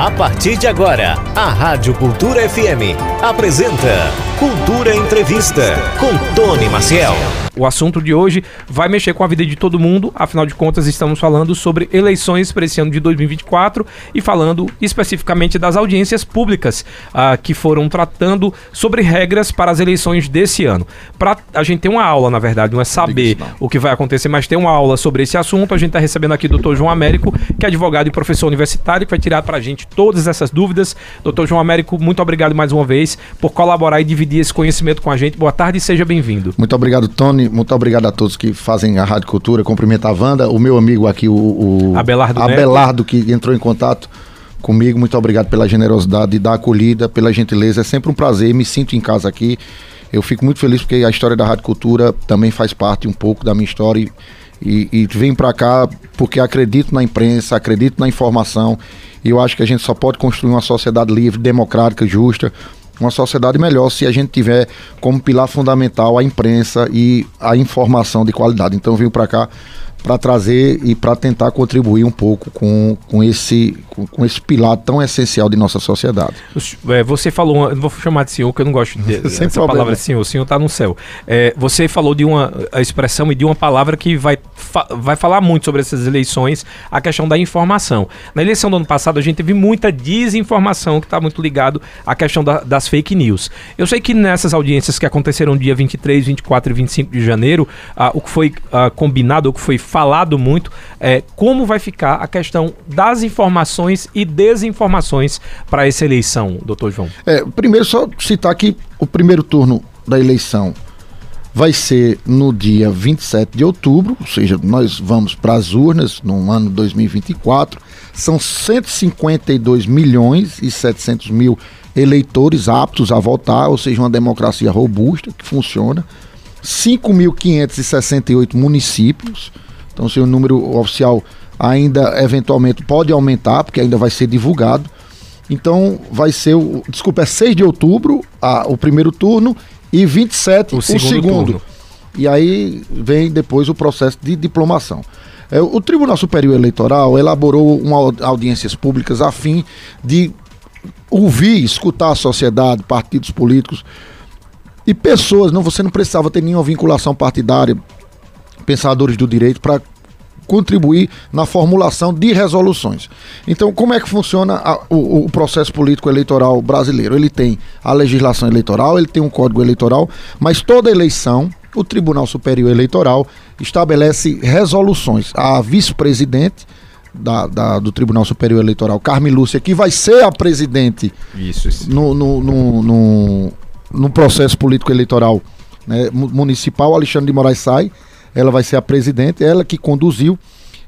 A partir de agora, a Rádio Cultura FM apresenta Cultura Entrevista com Tony Maciel. O assunto de hoje vai mexer com a vida de todo mundo, afinal de contas, estamos falando sobre eleições para esse ano de 2024 e falando especificamente das audiências públicas uh, que foram tratando sobre regras para as eleições desse ano. Para a gente ter uma aula, na verdade, não é saber o que vai acontecer, mas ter uma aula sobre esse assunto, a gente está recebendo aqui o Dr. João Américo, que é advogado e professor universitário, que vai tirar para a gente todas essas dúvidas. Doutor João Américo, muito obrigado mais uma vez por colaborar e dividir esse conhecimento com a gente. Boa tarde e seja bem-vindo. Muito obrigado, Tony muito obrigado a todos que fazem a Rádio Cultura. Cumprimento a Wanda, o meu amigo aqui, o, o Abelardo, Abelardo que entrou em contato comigo. Muito obrigado pela generosidade da acolhida, pela gentileza. É sempre um prazer, me sinto em casa aqui. Eu fico muito feliz porque a história da Rádio Cultura também faz parte um pouco da minha história e, e, e vem para cá porque acredito na imprensa, acredito na informação e eu acho que a gente só pode construir uma sociedade livre, democrática, justa uma sociedade melhor se a gente tiver como pilar fundamental a imprensa e a informação de qualidade. Então, venho para cá para trazer e para tentar contribuir um pouco com, com, esse, com, com, esse pilar tão essencial de nossa sociedade. É, você falou, não vou chamar de senhor, que eu não gosto de, dessa problema. palavra senhor, o senhor está no céu. É, você falou de uma expressão e de uma palavra que vai, fa, vai falar muito sobre essas eleições, a questão da informação. Na eleição do ano passado, a gente teve muita desinformação que está muito ligado à questão da, das fake news. Eu sei que nessas audiências que aconteceram dia 23, 24 e 25 de janeiro, ah, o que foi ah, combinado, o que foi falado muito é, como vai ficar a questão das informações e desinformações para essa eleição, doutor João. É, primeiro, só citar que o primeiro turno da eleição vai ser no dia 27 de outubro, ou seja, nós vamos para as urnas no ano 2024. São 152 milhões e 700 mil eleitores aptos a votar, ou seja, uma democracia robusta que funciona. 5.568 municípios, então, se o número oficial ainda eventualmente pode aumentar, porque ainda vai ser divulgado. Então, vai ser o. Desculpa, é 6 de outubro a, o primeiro turno e 27 o, o segundo. segundo. E aí vem depois o processo de diplomação. É, o Tribunal Superior Eleitoral elaborou uma audiências públicas a fim de ouvir, escutar a sociedade, partidos políticos e pessoas. Não, você não precisava ter nenhuma vinculação partidária pensadores do direito para contribuir na formulação de resoluções. Então, como é que funciona a, o, o, processo político eleitoral brasileiro? Ele tem a legislação eleitoral, ele tem um código eleitoral, mas toda eleição, o Tribunal Superior Eleitoral estabelece resoluções. A vice-presidente da, da, do Tribunal Superior Eleitoral, Carme Lúcia, que vai ser a presidente isso, isso. No, no, no, no, no processo político eleitoral né, municipal, Alexandre de Moraes sai ela vai ser a presidente, ela que conduziu.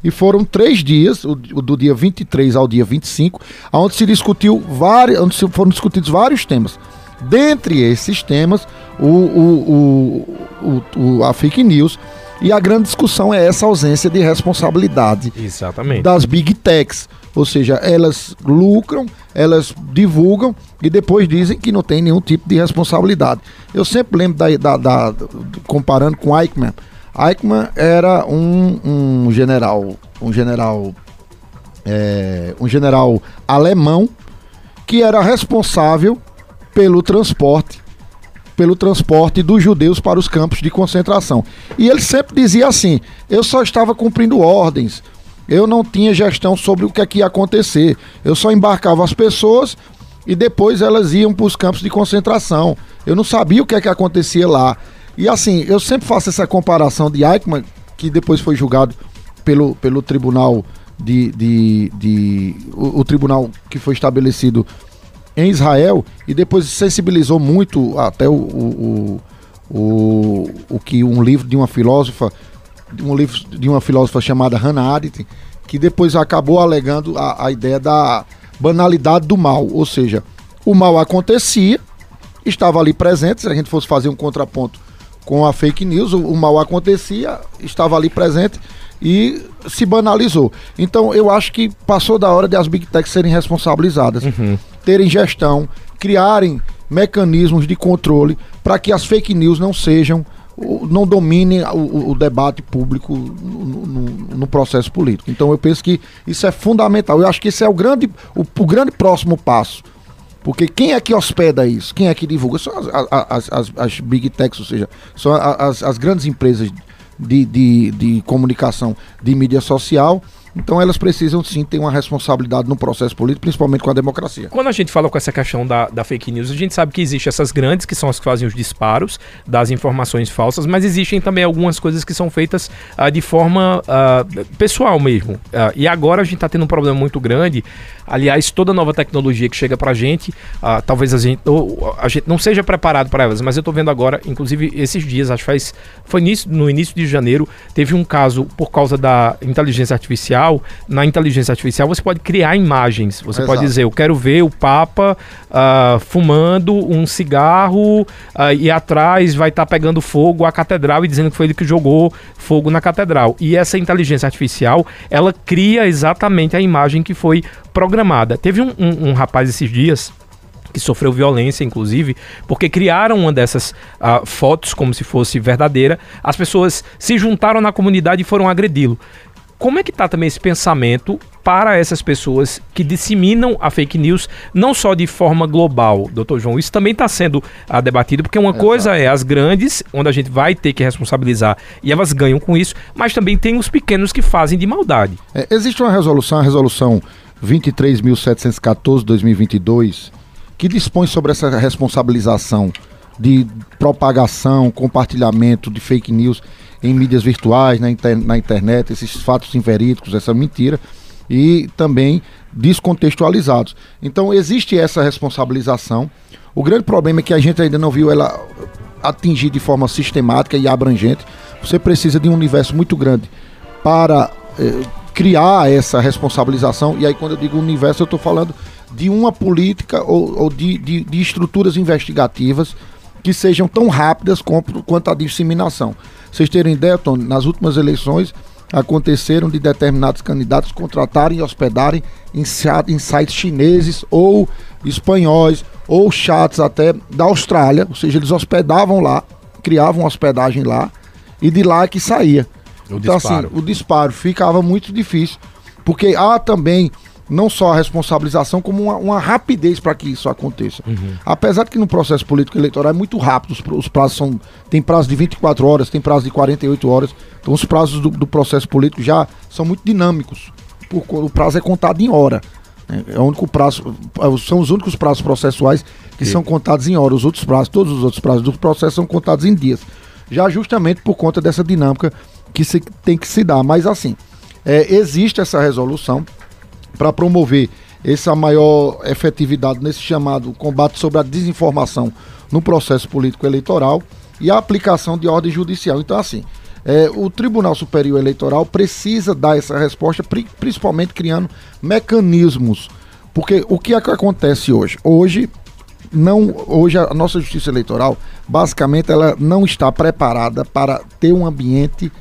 E foram três dias, o, do dia 23 ao dia 25, onde se discutiu vários, onde foram discutidos vários temas. Dentre esses temas, o, o, o, o, a fake news. E a grande discussão é essa ausência de responsabilidade Exatamente. das big techs. Ou seja, elas lucram, elas divulgam e depois dizem que não tem nenhum tipo de responsabilidade. Eu sempre lembro da, da, da comparando com Eichmann, Eichmann era um, um general, um general, é, um general alemão que era responsável pelo transporte, pelo transporte dos judeus para os campos de concentração. E ele sempre dizia assim: eu só estava cumprindo ordens, eu não tinha gestão sobre o que, é que ia acontecer, eu só embarcava as pessoas e depois elas iam para os campos de concentração. Eu não sabia o que é que acontecia lá. E assim, eu sempre faço essa comparação de Eichmann, que depois foi julgado pelo, pelo tribunal de. de, de o, o, tribunal que foi estabelecido em Israel e depois sensibilizou muito até o, o, o, o que um livro de uma filósofa, um livro de uma filósofa chamada Hannah Arendt, que depois acabou alegando a, a ideia da banalidade do mal, ou seja, o mal acontecia, estava ali presente, se a gente fosse fazer um contraponto com a fake news, o, o mal acontecia, estava ali presente e se banalizou. Então eu acho que passou da hora de as big techs serem responsabilizadas, uhum. terem gestão, criarem mecanismos de controle para que as fake news não sejam não domine o, o debate público no, no, no, processo político. Então eu penso que isso é fundamental. Eu acho que esse é o grande, o, o grande próximo passo. Porque quem é que hospeda isso? Quem é que divulga? São as, as, as, as big techs, ou seja, são as, as grandes empresas de, de, de comunicação de mídia social então elas precisam sim ter uma responsabilidade no processo político, principalmente com a democracia. Quando a gente fala com essa questão da, da fake news, a gente sabe que existem essas grandes, que são as que fazem os disparos das informações falsas, mas existem também algumas coisas que são feitas uh, de forma uh, pessoal mesmo. Uh, e agora a gente está tendo um problema muito grande. Aliás, toda nova tecnologia que chega para a gente, talvez a gente, não seja preparado para elas, mas eu estou vendo agora, inclusive esses dias, acho que faz, foi no início de janeiro, teve um caso por causa da inteligência artificial artificial, na inteligência artificial você pode criar imagens. Você Exato. pode dizer, eu quero ver o Papa uh, fumando um cigarro uh, e atrás vai estar tá pegando fogo a catedral e dizendo que foi ele que jogou fogo na catedral. E essa inteligência artificial, ela cria exatamente a imagem que foi programada. Teve um, um, um rapaz esses dias que sofreu violência, inclusive, porque criaram uma dessas uh, fotos como se fosse verdadeira. As pessoas se juntaram na comunidade e foram agredi-lo. Como é que está também esse pensamento para essas pessoas que disseminam a fake news, não só de forma global, doutor João? Isso também está sendo ah, debatido, porque uma Exato. coisa é as grandes, onde a gente vai ter que responsabilizar e elas ganham com isso, mas também tem os pequenos que fazem de maldade. É, existe uma resolução, a resolução 23.714-2022, que dispõe sobre essa responsabilização de propagação, compartilhamento de fake news em mídias virtuais, na, inter, na internet, esses fatos inverídicos, essa mentira, e também descontextualizados. Então existe essa responsabilização. O grande problema é que a gente ainda não viu ela atingir de forma sistemática e abrangente. Você precisa de um universo muito grande para eh, criar essa responsabilização. E aí, quando eu digo universo, eu estou falando de uma política ou, ou de, de, de, estruturas investigativas que sejam tão rápidas quanto, a disseminação. Vocês terem ideia, Tony, nas últimas eleições aconteceram de determinados candidatos contratarem e hospedarem em, em sites chineses ou espanhóis ou chats até da Austrália, ou seja, eles hospedavam lá, criavam hospedagem lá e de lá é que saía. O então assim, disparo. assim, o disparo ficava muito difícil, porque há também não só a responsabilização, como uma, uma rapidez para que isso aconteça. Uhum. Apesar de que no processo político eleitoral é muito rápido, os, os, prazos são. Tem prazo de 24 horas, tem prazo de 48 horas. Então os prazos do, do processo político já são muito dinâmicos. O, o prazo é contado em hora. Né? É o único prazo, são os únicos prazos processuais que Sim. são contados em hora. Os outros prazos, todos os outros prazos do processo são contados em dias. Já justamente por conta dessa dinâmica que se, tem que se dar. Mas assim, é, existe essa resolução para promover essa maior efetividade nesse chamado combate sobre a desinformação no processo político eleitoral e a aplicação de ordem judicial. Então, assim, é, o Tribunal Superior Eleitoral precisa dar essa resposta, principalmente criando mecanismos. Porque o que, é que acontece hoje? Hoje, não, hoje a nossa justiça eleitoral, basicamente, ela não está preparada para ter um ambiente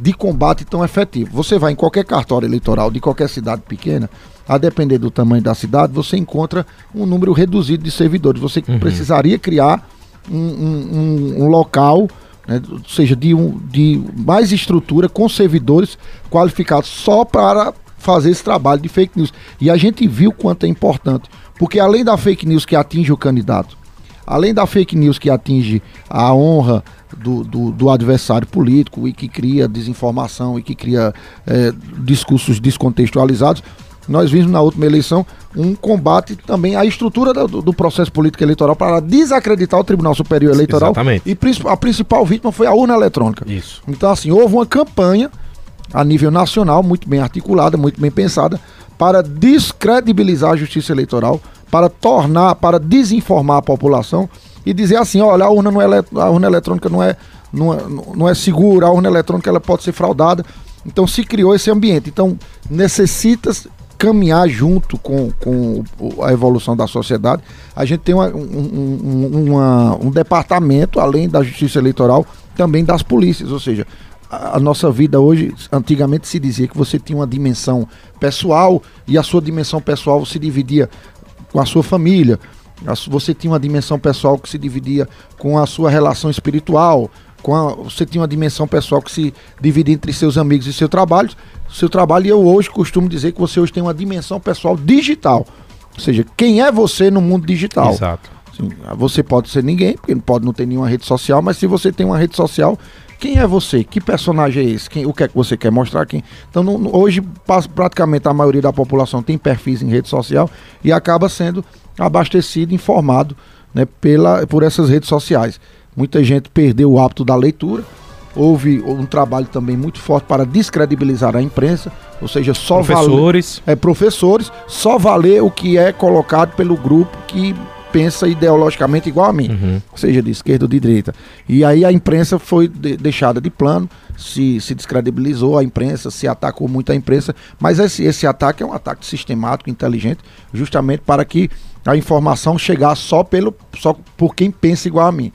de combate tão efetivo. Você vai em qualquer cartório eleitoral de qualquer cidade pequena, a depender do tamanho da cidade, você encontra um número reduzido de servidores. Você uhum. precisaria criar um, um, um local, né, ou seja, de, um, de mais estrutura com servidores qualificados só para fazer esse trabalho de fake news. E a gente viu quanto é importante, porque além da fake news que atinge o candidato, além da fake news que atinge a honra do, do, do, adversário político e que cria desinformação e que cria é, discursos descontextualizados. Nós vimos na última eleição um combate também à estrutura do, do processo político eleitoral para desacreditar o Tribunal Superior Eleitoral. Exatamente. E a principal vítima foi a urna eletrônica. Isso. Então, assim, houve uma campanha a nível nacional, muito bem articulada, muito bem pensada, para descredibilizar a justiça eleitoral, para tornar, para desinformar a população e dizer assim, olha, a urna, não é, a urna eletrônica não é, não, é, não é segura, a urna eletrônica ela pode ser fraudada. Então se criou esse ambiente. Então necessita caminhar junto com, com a evolução da sociedade. A gente tem uma, um, uma, um departamento, além da justiça eleitoral, também das polícias. Ou seja, a nossa vida hoje, antigamente se dizia que você tinha uma dimensão pessoal e a sua dimensão pessoal se dividia com a sua família você tinha uma dimensão pessoal que se dividia com a sua relação espiritual, com a, você tinha uma dimensão pessoal que se divide entre seus amigos e seu trabalho, seu trabalho, e eu hoje costumo dizer que você hoje tem uma dimensão pessoal digital. Ou seja, quem é você no mundo digital? Exato. Assim, você pode ser ninguém, porque pode não ter nenhuma rede social, mas se você tem uma rede social, quem é você? Que personagem é esse? Quem, o que é que você quer mostrar? Quem? Então, não, hoje, praticamente a maioria da população tem perfis em rede social e acaba sendo abastecido, informado né, pela, por essas redes sociais. Muita gente perdeu o hábito da leitura. Houve um trabalho também muito forte para descredibilizar a imprensa, ou seja, só professores, valer, é, professores, só valer o que é colocado pelo grupo que pensa ideologicamente igual a mim, uhum. seja de esquerda ou de direita. E aí a imprensa foi de, deixada de plano, se, se descredibilizou a imprensa, se atacou muito a imprensa, mas esse, esse ataque é um ataque sistemático, inteligente, justamente para que a informação chegasse só, pelo, só por quem pensa igual a mim.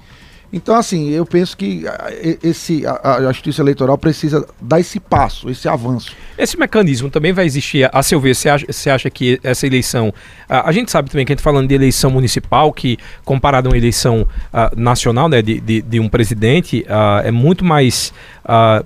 Então, assim, eu penso que ah, esse, a, a, justiça eleitoral precisa dar esse passo, esse avanço. Esse mecanismo também vai existir, a seu ver, você acha, você acha que essa eleição. A, a, gente sabe também que a gente tá falando de eleição municipal, que comparado a uma eleição uh, nacional, né, de, de, de um presidente, uh, é muito mais. Uh,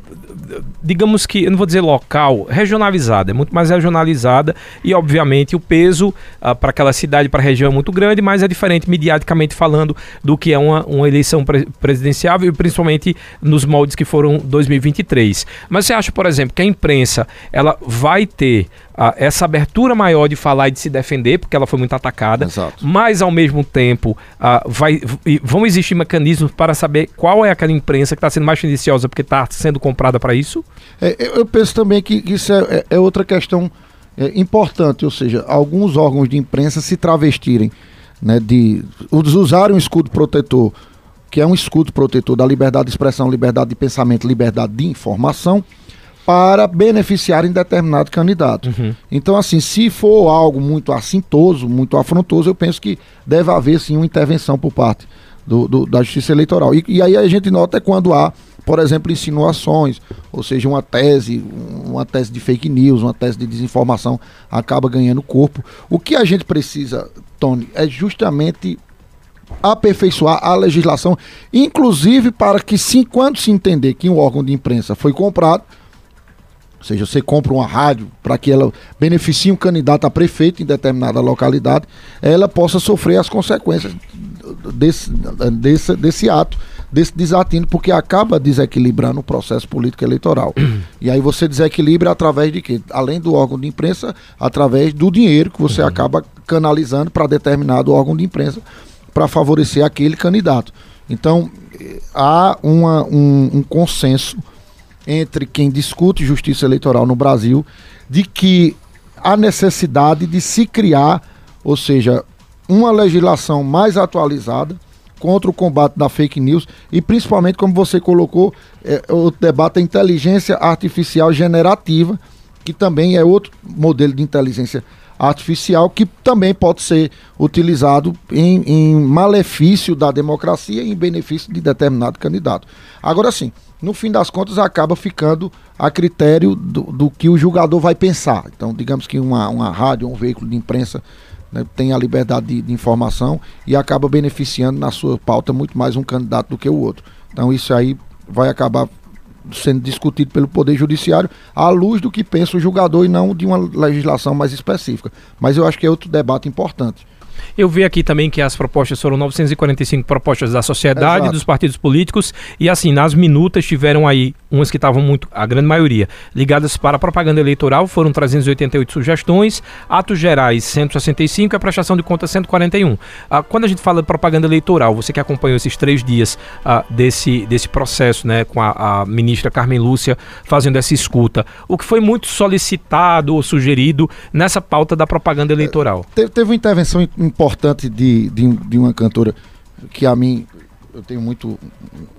digamos que, eu não vou dizer local, regionalizada, é muito mais regionalizada e, obviamente, o peso uh, para aquela cidade, para a região é muito grande, mas é diferente, mediaticamente falando, do que é uma, uma eleição pre presidencial e principalmente nos moldes que foram 2023. Mas você acha, por exemplo, que a imprensa ela vai ter uh, essa abertura maior de falar e de se defender, porque ela foi muito atacada, Exato. mas ao mesmo tempo uh, vai, vão existir mecanismos para saber qual é aquela imprensa que está sendo mais tendenciosa porque está sendo comprada para isso? É, eu penso também que isso é, é, é outra questão é, importante, ou seja, alguns órgãos de imprensa se travestirem, né, de usarem um escudo protetor, que é um escudo protetor da liberdade de expressão, liberdade de pensamento, liberdade de informação, para beneficiarem determinado candidato. Uhum. Então, assim, se for algo muito assintoso, muito afrontoso, eu penso que deve haver sim uma intervenção por parte do, do da Justiça Eleitoral. E, e, aí a gente nota quando há, por exemplo, insinuações, ou seja, uma tese, uma tese de fake news, uma tese de desinformação acaba ganhando corpo. O que a gente precisa, Tony, é justamente aperfeiçoar a legislação, inclusive para que, sim, quando se entender que um órgão de imprensa foi comprado, ou seja, você compra uma rádio para que ela beneficie um candidato a prefeito em determinada localidade, ela possa sofrer as consequências desse, desse, desse ato, desse desatino, porque acaba desequilibrando o processo político eleitoral. e aí você desequilibra através de quê? Além do órgão de imprensa, através do dinheiro que você uhum. acaba canalizando para determinado órgão de imprensa para favorecer aquele candidato. Então, eh, há uma, um, um consenso entre quem discute justiça eleitoral no Brasil de que há necessidade de se criar, ou seja, uma legislação mais atualizada contra o combate da fake news e principalmente, como você colocou, é, o debate da inteligência artificial generativa, que também é outro modelo de inteligência artificial que também pode ser utilizado em, em malefício da democracia e em benefício de determinado candidato. Agora sim, no fim das contas acaba ficando a critério do, do que o julgador vai pensar. Então, digamos que uma, uma rádio, um veículo de imprensa né, tem a liberdade de, de, informação e acaba beneficiando na sua pauta muito mais um candidato do que o outro. Então, isso aí vai acabar sendo discutido pelo Poder Judiciário à luz do que pensa o julgador e não de uma legislação mais específica. Mas eu acho que é outro debate importante. Eu vi aqui também que as propostas foram 945 propostas da sociedade, Exato. dos partidos políticos, e assim, nas minutas tiveram aí umas que estavam muito, a grande maioria, ligadas para a propaganda eleitoral, foram 388 sugestões, atos gerais 165 e a prestação de contas 141. Ah, quando a gente fala de propaganda eleitoral, você que acompanhou esses três dias ah, desse, desse processo, né, com a, a, ministra Carmen Lúcia fazendo essa escuta, o que foi muito solicitado ou sugerido nessa pauta da propaganda eleitoral? Teve, teve uma intervenção importante de, de, de uma cantora que a mim eu tenho muito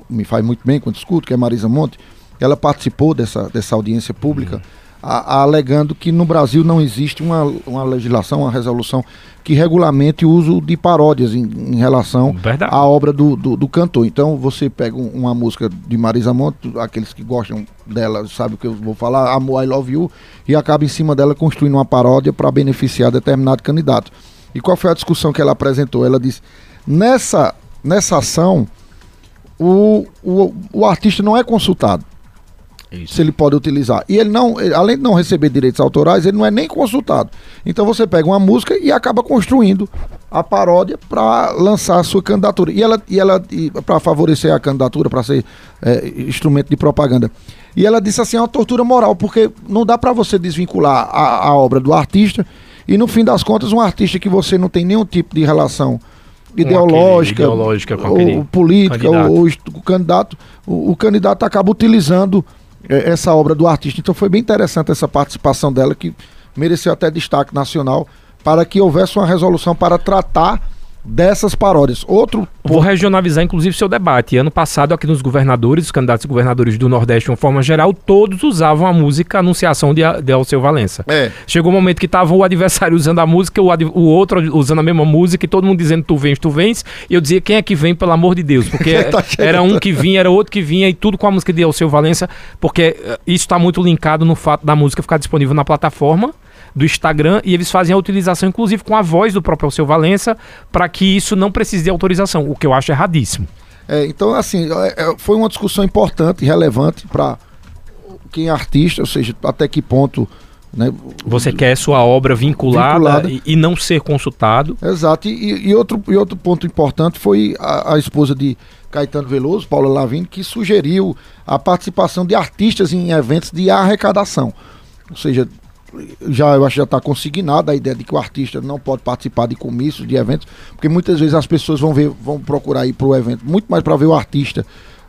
me faz muito bem quando escuto, que é Marisa Monte, ela participou dessa, dessa audiência pública, uhum. a, a, alegando que no Brasil não existe uma, uma legislação, uma resolução que regulamente o uso de paródias em, em relação Verdade. à obra do, do, do, cantor. Então você pega um, uma música de Marisa Monte, aqueles que gostam dela sabem o que eu vou falar, Amor, I Love You, e acaba em cima dela construindo uma paródia para beneficiar determinado candidato. E qual foi a discussão que ela apresentou? Ela disse: nessa, nessa ação o, o, o artista não é consultado. Isso. Se ele pode utilizar. E ele não, além de não receber direitos autorais, ele não é nem consultado. Então você pega uma música e acaba construindo a paródia para lançar a sua candidatura. E ela, e ela para favorecer a candidatura, para ser é, instrumento de propaganda. E ela disse assim: é uma tortura moral, porque não dá para você desvincular a, a obra do artista e no fim das contas, um artista que você não tem nenhum tipo de relação ideológica, ideológica com ou política, candidato. Ou, ou, o candidato, o, o, candidato acaba utilizando é, essa obra do artista. Então foi bem interessante essa participação dela, que mereceu até destaque nacional, para que houvesse uma resolução para tratar dessas paródias. Outro. Vou regionalizar, inclusive, seu debate. Ano passado, aqui nos governadores, os candidatos a governadores do Nordeste, de uma forma geral, todos usavam a música Anunciação de, de Alceu Valença. É. Chegou um momento que estava o adversário usando a música, o, o, outro usando a mesma música, e todo mundo dizendo tu vens, tu vens. E eu dizia, quem é que vem, pelo amor de Deus? Porque tá era um que vinha, era outro que vinha, e tudo com a música de Alceu Valença, porque uh, isso está muito linkado no fato da música ficar disponível na plataforma do Instagram e eles fazem a utilização, inclusive, com a voz do próprio Alceu Valença, para que isso não precise de autorização, o que eu acho erradíssimo. É, então, assim, é, é foi uma discussão importante e relevante para quem é artista, ou seja, até que ponto. Né, Você quer sua obra vinculada, vinculada. E, e, não ser consultado. Exato. E, e, outro, e outro ponto importante foi a, a esposa de Caetano Veloso, Paula Lavigne, que sugeriu a participação de artistas em eventos de arrecadação. Ou seja, já eu acho que já está consignada a ideia de que o artista não pode participar de comícios, de eventos, porque muitas vezes as pessoas vão ver, vão procurar ir para o evento muito mais para ver o artista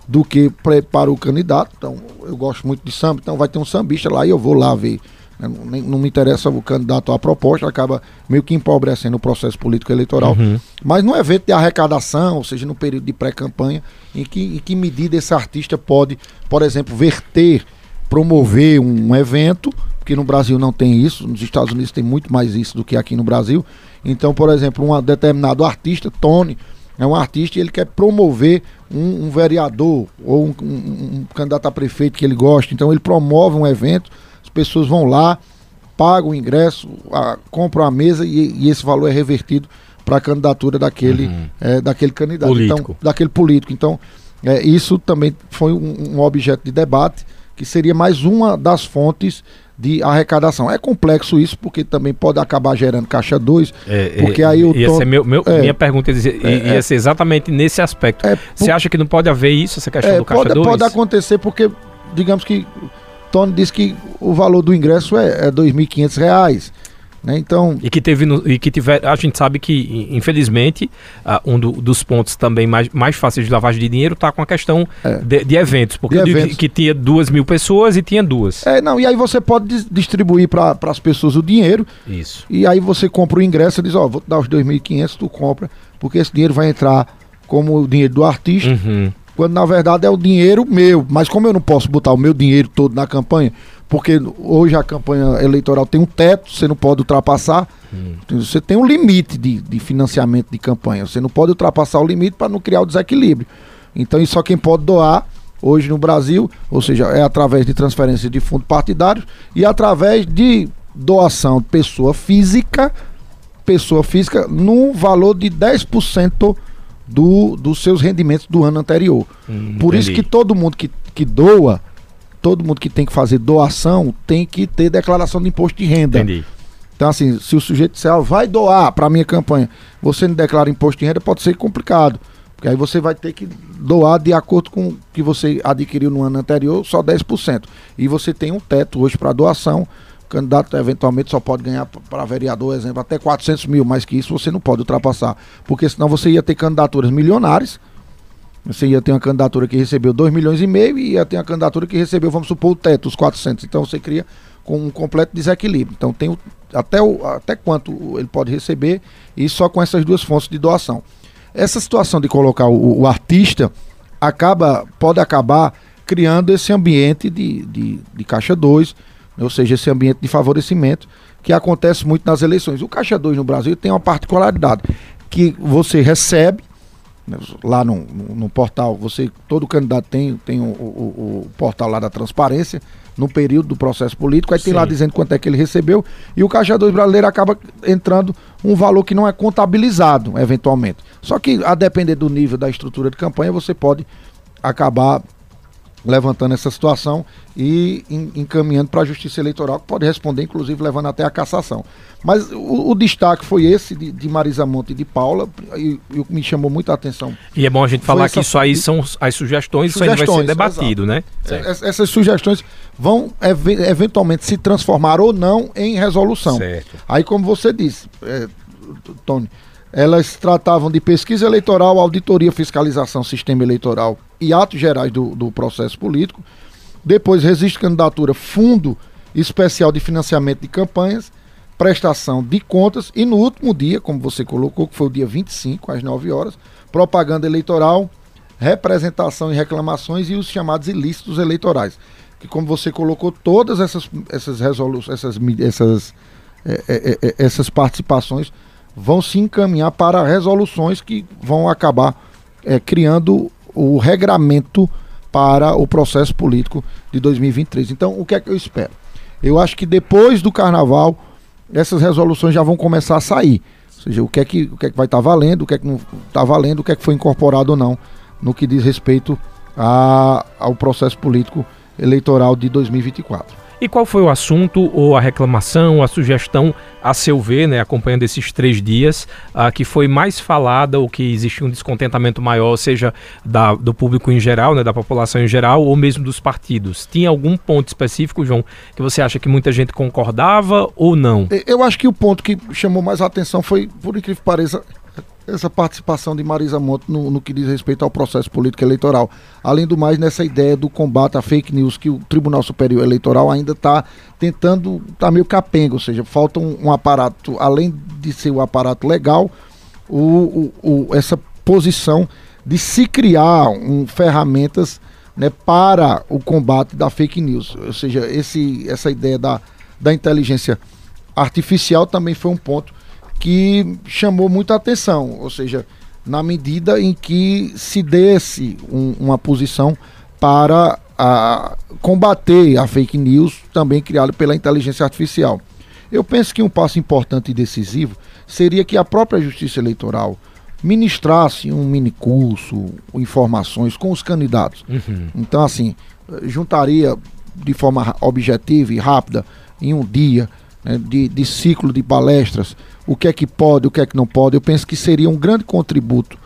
do que para o candidato. Então, eu gosto muito de samba, então vai ter um sambista lá e eu vou lá ver. Né? Não, não, me interessa o candidato à proposta, acaba meio que empobrecendo o processo político eleitoral. Uhum. Mas no evento de arrecadação, ou seja, no período de pré-campanha, em que, em que medida esse artista pode, por exemplo, verter, promover um evento porque no Brasil não tem isso, nos Estados Unidos tem muito mais isso do que aqui no Brasil. Então, por exemplo, um determinado artista, Tony, é um artista e ele quer promover um, um vereador ou um, um, um, candidato a prefeito que ele gosta. Então ele promove um evento, as pessoas vão lá, pagam o ingresso, a, compram a mesa e, e esse valor é revertido para a candidatura daquele, uhum. é, daquele candidato. Político. Então, daquele político. Então, é, isso também foi um objeto de debate, que seria mais uma das fontes de arrecadação. É complexo isso, porque também pode acabar gerando caixa 2, é, porque é, aí o tom... meu, meu é, Minha pergunta ia, ia é, ser exatamente nesse aspecto. É, Você acha que não pode haver isso, essa questão do caixa 2? Pode, pode acontecer, porque, digamos que Tony disse que o valor do ingresso é, é R$ 2.500. Né? Então... E que teve no, e que tiver, a gente sabe que, infelizmente, uh, um do, dos pontos também mais, mais fáceis de lavagem de dinheiro está com a questão é. de, de, eventos, porque de eventos. Que, que, tinha duas mil pessoas e tinha duas. É, não, e aí você pode distribuir para as pessoas o dinheiro. Isso. E aí você compra o ingresso e diz, ó, oh, vou te dar os 2.500, tu compra, porque esse dinheiro vai entrar como o dinheiro do artista. Uhum. Quando na verdade é o dinheiro meu. Mas como eu não posso botar o meu dinheiro todo na campanha, porque hoje a campanha eleitoral tem um teto, você não pode ultrapassar. Hum. Você tem um limite de, de financiamento de campanha. Você não pode ultrapassar o limite para não criar o desequilíbrio. Então, isso só quem pode doar hoje no Brasil, ou seja, é através de transferência de fundos partidários e através de doação de pessoa física, pessoa física, no valor de 10% do, dos seus rendimentos do ano anterior. Hum, Por entendi. isso que todo mundo que, que doa todo mundo que tem que fazer doação tem que ter declaração de imposto de renda. Entendi. Então, assim, se o sujeito disser, ah, vai doar para a minha campanha, você não declara imposto de renda, pode ser complicado. Porque aí você vai ter que doar de acordo com o que você adquiriu no ano anterior, só 10%. E você tem um teto hoje para doação. Candidato eventualmente só pode ganhar para vereador, exemplo, até 400 mil, mais que isso você não pode ultrapassar. Porque senão você ia ter candidaturas milionárias você ia ter uma candidatura que recebeu 2 milhões e meio e ia ter uma candidatura que recebeu, vamos supor, o teto, os 400. Então você cria com um completo desequilíbrio. Então tem o, até, o, até quanto ele pode receber e só com essas duas fontes de doação. Essa situação de colocar o, o artista acaba pode acabar criando esse ambiente de, de, de caixa 2, ou seja, esse ambiente de favorecimento que acontece muito nas eleições. O caixa 2 no Brasil tem uma particularidade que você recebe lá no, no, no, portal, você todo candidato tem, tem o, o, o, portal lá da transparência no período do processo político, aí Sim. tem lá dizendo quanto é que ele recebeu e o Caixa 2 brasileiro acaba entrando um valor que não é contabilizado eventualmente. Só que a depender do nível da estrutura de campanha, você pode acabar levantando essa situação e encaminhando para a Justiça Eleitoral, que pode responder, inclusive, levando até a cassação. Mas o, o destaque foi esse de, de, Marisa Monte e de Paula, e, e o que me chamou muita atenção. E é bom a gente falar essa, que isso aí são as sugestões, sugestões isso ainda vai ser debatido, exato. né? Certo. Essas sugestões vão eventualmente se transformar ou não em resolução. Certo. Aí, como você disse, é, Tony, elas tratavam de pesquisa eleitoral, auditoria, fiscalização, sistema eleitoral e atos gerais do, do processo político. Depois, registro de candidatura, fundo especial de financiamento de campanhas, prestação de contas e no último dia, como você colocou, que foi o dia 25, às 9 horas, propaganda eleitoral, representação e reclamações e os chamados ilícitos eleitorais. Que como você colocou, todas essas, essas resoluções, essas, essas, é, é, é, essas participações vão se encaminhar para resoluções que vão acabar é, criando o regramento para o processo político de 2023. Então, o que é que eu espero? Eu acho que depois do carnaval, essas resoluções já vão começar a sair. Ou seja, o que é que, o que, é que vai estar tá valendo, o que é que não está valendo, o que é que foi incorporado ou não no que diz respeito a, ao processo político eleitoral de 2024. E qual foi o assunto ou a reclamação, a sugestão, a seu ver, né, acompanhando esses três dias, uh, que foi mais falada ou que existiu um descontentamento maior, seja da, do público em geral, né, da população em geral, ou mesmo dos partidos? Tinha algum ponto específico, João, que você acha que muita gente concordava ou não? Eu acho que o ponto que chamou mais atenção foi, por incrível que pareça, essa participação de Marisa Monte no, no, que diz respeito ao processo político eleitoral. Além do mais, nessa ideia do combate à fake news, que o Tribunal Superior Eleitoral ainda está tentando, está meio capenga, ou seja, falta um, um, aparato, além de ser o aparato legal, o, o, o, essa posição de se criar um, ferramentas né, para o combate da fake news. Ou seja, esse, essa ideia da, da inteligência artificial também foi um ponto que chamou muita atenção, ou seja, na medida em que se desse um, uma posição para a, combater a fake news também criada pela inteligência artificial. Eu penso que um passo importante e decisivo seria que a própria Justiça Eleitoral ministrasse um mini curso, informações com os candidatos. Uhum. Então, assim, juntaria de forma objetiva e rápida, em um dia, de, de ciclo de palestras, o que é que pode, o que é que não pode. Eu penso que seria um grande contributo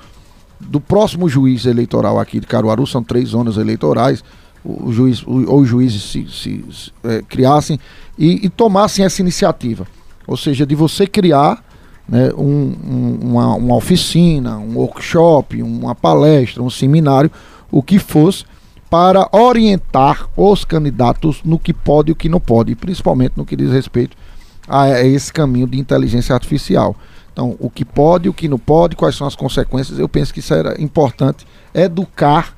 do próximo juiz eleitoral aqui de Caruaru, são três zonas eleitorais, o juiz, ou os juízes se, se, se é, criassem e, e, tomassem essa iniciativa. Ou seja, de você criar né, um, um, uma, uma oficina, um workshop, uma palestra, um seminário, o que fosse, para orientar os candidatos no que pode e o que não pode, principalmente no que diz respeito a, esse caminho de inteligência artificial. Então, o que pode, o que não pode, quais são as consequências, eu penso que isso era importante educar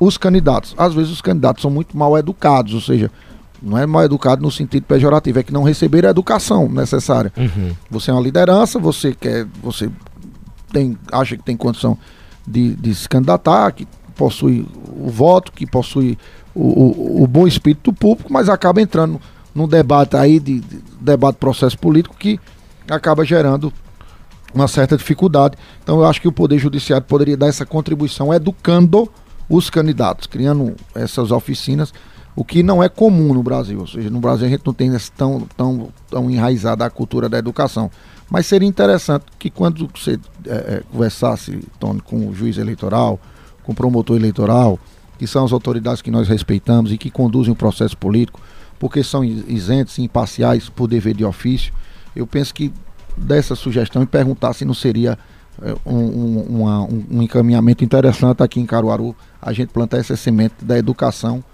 os candidatos. Às vezes os candidatos são muito mal educados, ou seja, não é mal educado no sentido pejorativo, é que não receberam a educação necessária. Uhum. Você é uma liderança, você quer, você tem, acha que tem condição de, de se candidatar, que possui o voto, que possui o, o, o bom espírito público, mas acaba entrando num debate aí de, de debate processo político que acaba gerando uma certa dificuldade. Então eu acho que o Poder Judiciário poderia dar essa contribuição educando os candidatos, criando essas oficinas, o que não é comum no Brasil. Ou seja, no Brasil a gente não tem tão, tão, tão enraizada a cultura da educação. Mas seria interessante que quando você é, é, conversasse, Tony, com o juiz eleitoral, com o promotor eleitoral, que são as autoridades que nós respeitamos e que conduzem o processo político, porque são isentos imparciais por dever de ofício. Eu penso que dessa sugestão e perguntar se não seria é, um, um, uma, um, um, encaminhamento interessante aqui em Caruaru a gente plantar essa semente da educação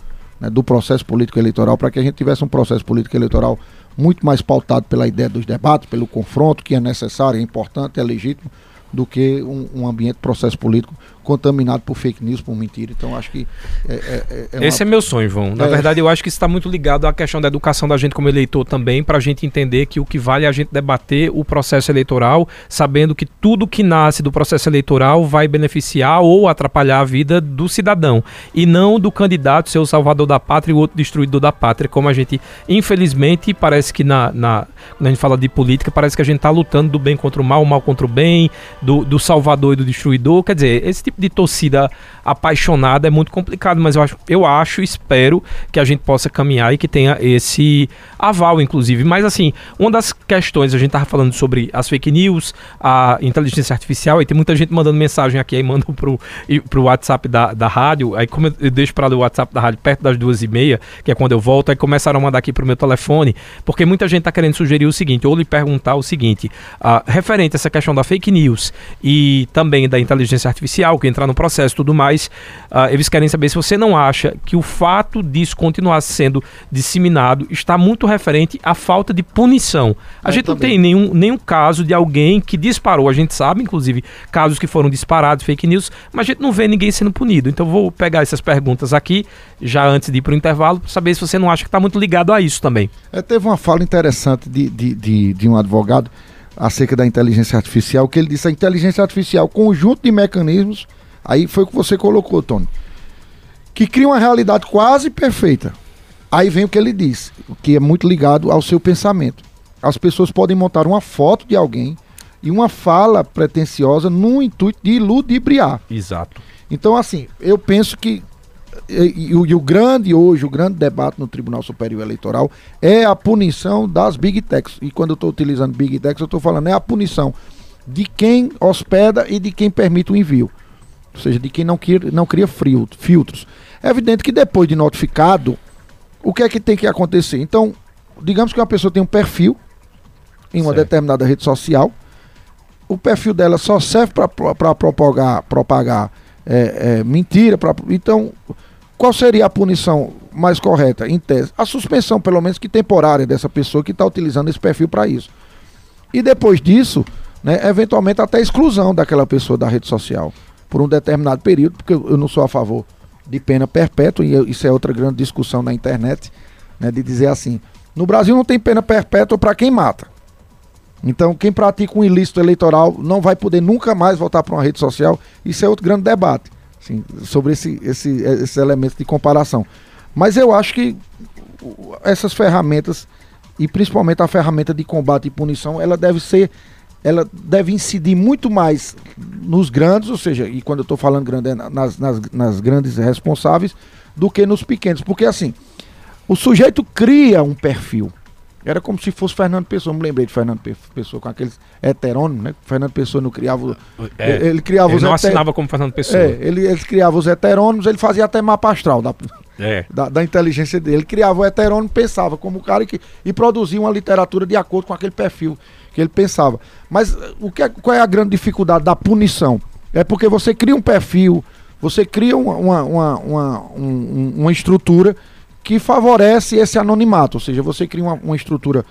né, do processo político eleitoral para que a gente tivesse um processo político eleitoral muito mais pautado pela ideia dos debates, pelo confronto que é necessário, é importante, é legítimo, do que um, um ambiente processo político contaminado por fake news, por mentira. Então acho que é, é, é uma... esse é meu sonho, João. Na é. verdade, eu acho que isso está muito ligado à questão da educação da gente como eleitor também, para a gente entender que o que vale é a gente debater o processo eleitoral, sabendo que tudo que nasce do processo eleitoral vai beneficiar ou atrapalhar a vida do cidadão e não do candidato ser o salvador da pátria e o outro destruidor da pátria, como a gente infelizmente parece que na, na quando a gente fala de política parece que a gente está lutando do bem contra o mal, o mal contra o bem, do, do salvador e do destruidor. Quer dizer, esse tipo tipo de torcida apaixonada é muito complicado, mas eu acho, eu acho, espero que a gente possa caminhar e que tenha esse aval, inclusive. Mas assim, uma das questões, a gente tava falando sobre as fake news, a inteligência artificial, e tem muita gente mandando mensagem aqui, aí manda pro, pro WhatsApp da, da rádio, aí como eu deixo para ler o WhatsApp da rádio perto das duas e meia, que é quando eu volto, aí começaram a mandar aqui pro meu telefone, porque muita gente tá querendo sugerir o seguinte, ou lhe perguntar o seguinte, uh, referente a essa questão da fake news e também da inteligência artificial, que entrar no processo e tudo mais, uh, eles querem saber se você não acha que o fato disso continuar sendo disseminado está muito referente à falta de punição. A eu gente também. não tem nenhum, nenhum caso de alguém que disparou, a gente sabe, inclusive, casos que foram disparados, fake news, mas a gente não vê ninguém sendo punido. Então vou pegar essas perguntas aqui, já antes de ir para o intervalo, para saber se você não acha que está muito ligado a isso também. É, teve uma fala interessante de, de, de, de um advogado acerca da inteligência artificial, que ele disse a inteligência artificial, conjunto de mecanismos, aí foi o que você colocou, Tony, que cria uma realidade quase perfeita. Aí vem o que ele diz, o que é muito ligado ao seu pensamento. As pessoas podem montar uma foto de alguém e uma fala pretensiosa no intuito de ludibriar. Exato. Então, assim, eu penso que e, e, e, o grande hoje, o grande debate no Tribunal Superior Eleitoral é a punição das Big Techs. E quando eu estou utilizando Big Techs, eu estou falando é a punição de quem hospeda e de quem permite o envio. Ou seja, de quem não cria, não cria frio, filtros. É evidente que depois de notificado, o que é que tem que acontecer? Então, digamos que uma pessoa tem um perfil em uma certo. determinada rede social, o perfil dela só serve para propagar, propagar é, é, mentira. Pra, então, qual seria a punição mais correta, em tese? A suspensão, pelo menos que temporária, dessa pessoa que está utilizando esse perfil para isso. E depois disso, né, eventualmente até a exclusão daquela pessoa da rede social por um determinado período, porque eu não sou a favor de pena perpétua, e isso é outra grande discussão na internet, né, de dizer assim: no Brasil não tem pena perpétua para quem mata. Então, quem pratica um ilícito eleitoral não vai poder nunca mais voltar para uma rede social. Isso é outro grande debate assim, sobre esse, esse, esses elementos de comparação. Mas eu acho que essas ferramentas, e principalmente a ferramenta de combate e punição, ela deve ser, ela deve incidir muito mais nos grandes, ou seja, e quando eu estou falando grande é nas, nas, nas grandes responsáveis, do que nos pequenos. Porque assim, o sujeito cria um perfil. Era como se fosse Fernando Pessoa. me lembrei de Fernando Pessoa com aqueles heterônimos, né? Fernando Pessoa não criava. É, ele criava ele os não heter... assinava como Fernando Pessoa. É, ele, ele criava os heterônimos, ele fazia até mapa astral da, é. da, da, inteligência dele. Ele criava o heterônimo, pensava como o cara que, e produzia uma literatura de acordo com aquele perfil que ele pensava. Mas o que é, qual é a grande dificuldade da punição? É porque você cria um perfil, você cria uma, uma, uma, uma, uma estrutura que favorece esse anonimato, ou seja, você cria uma, uma estrutura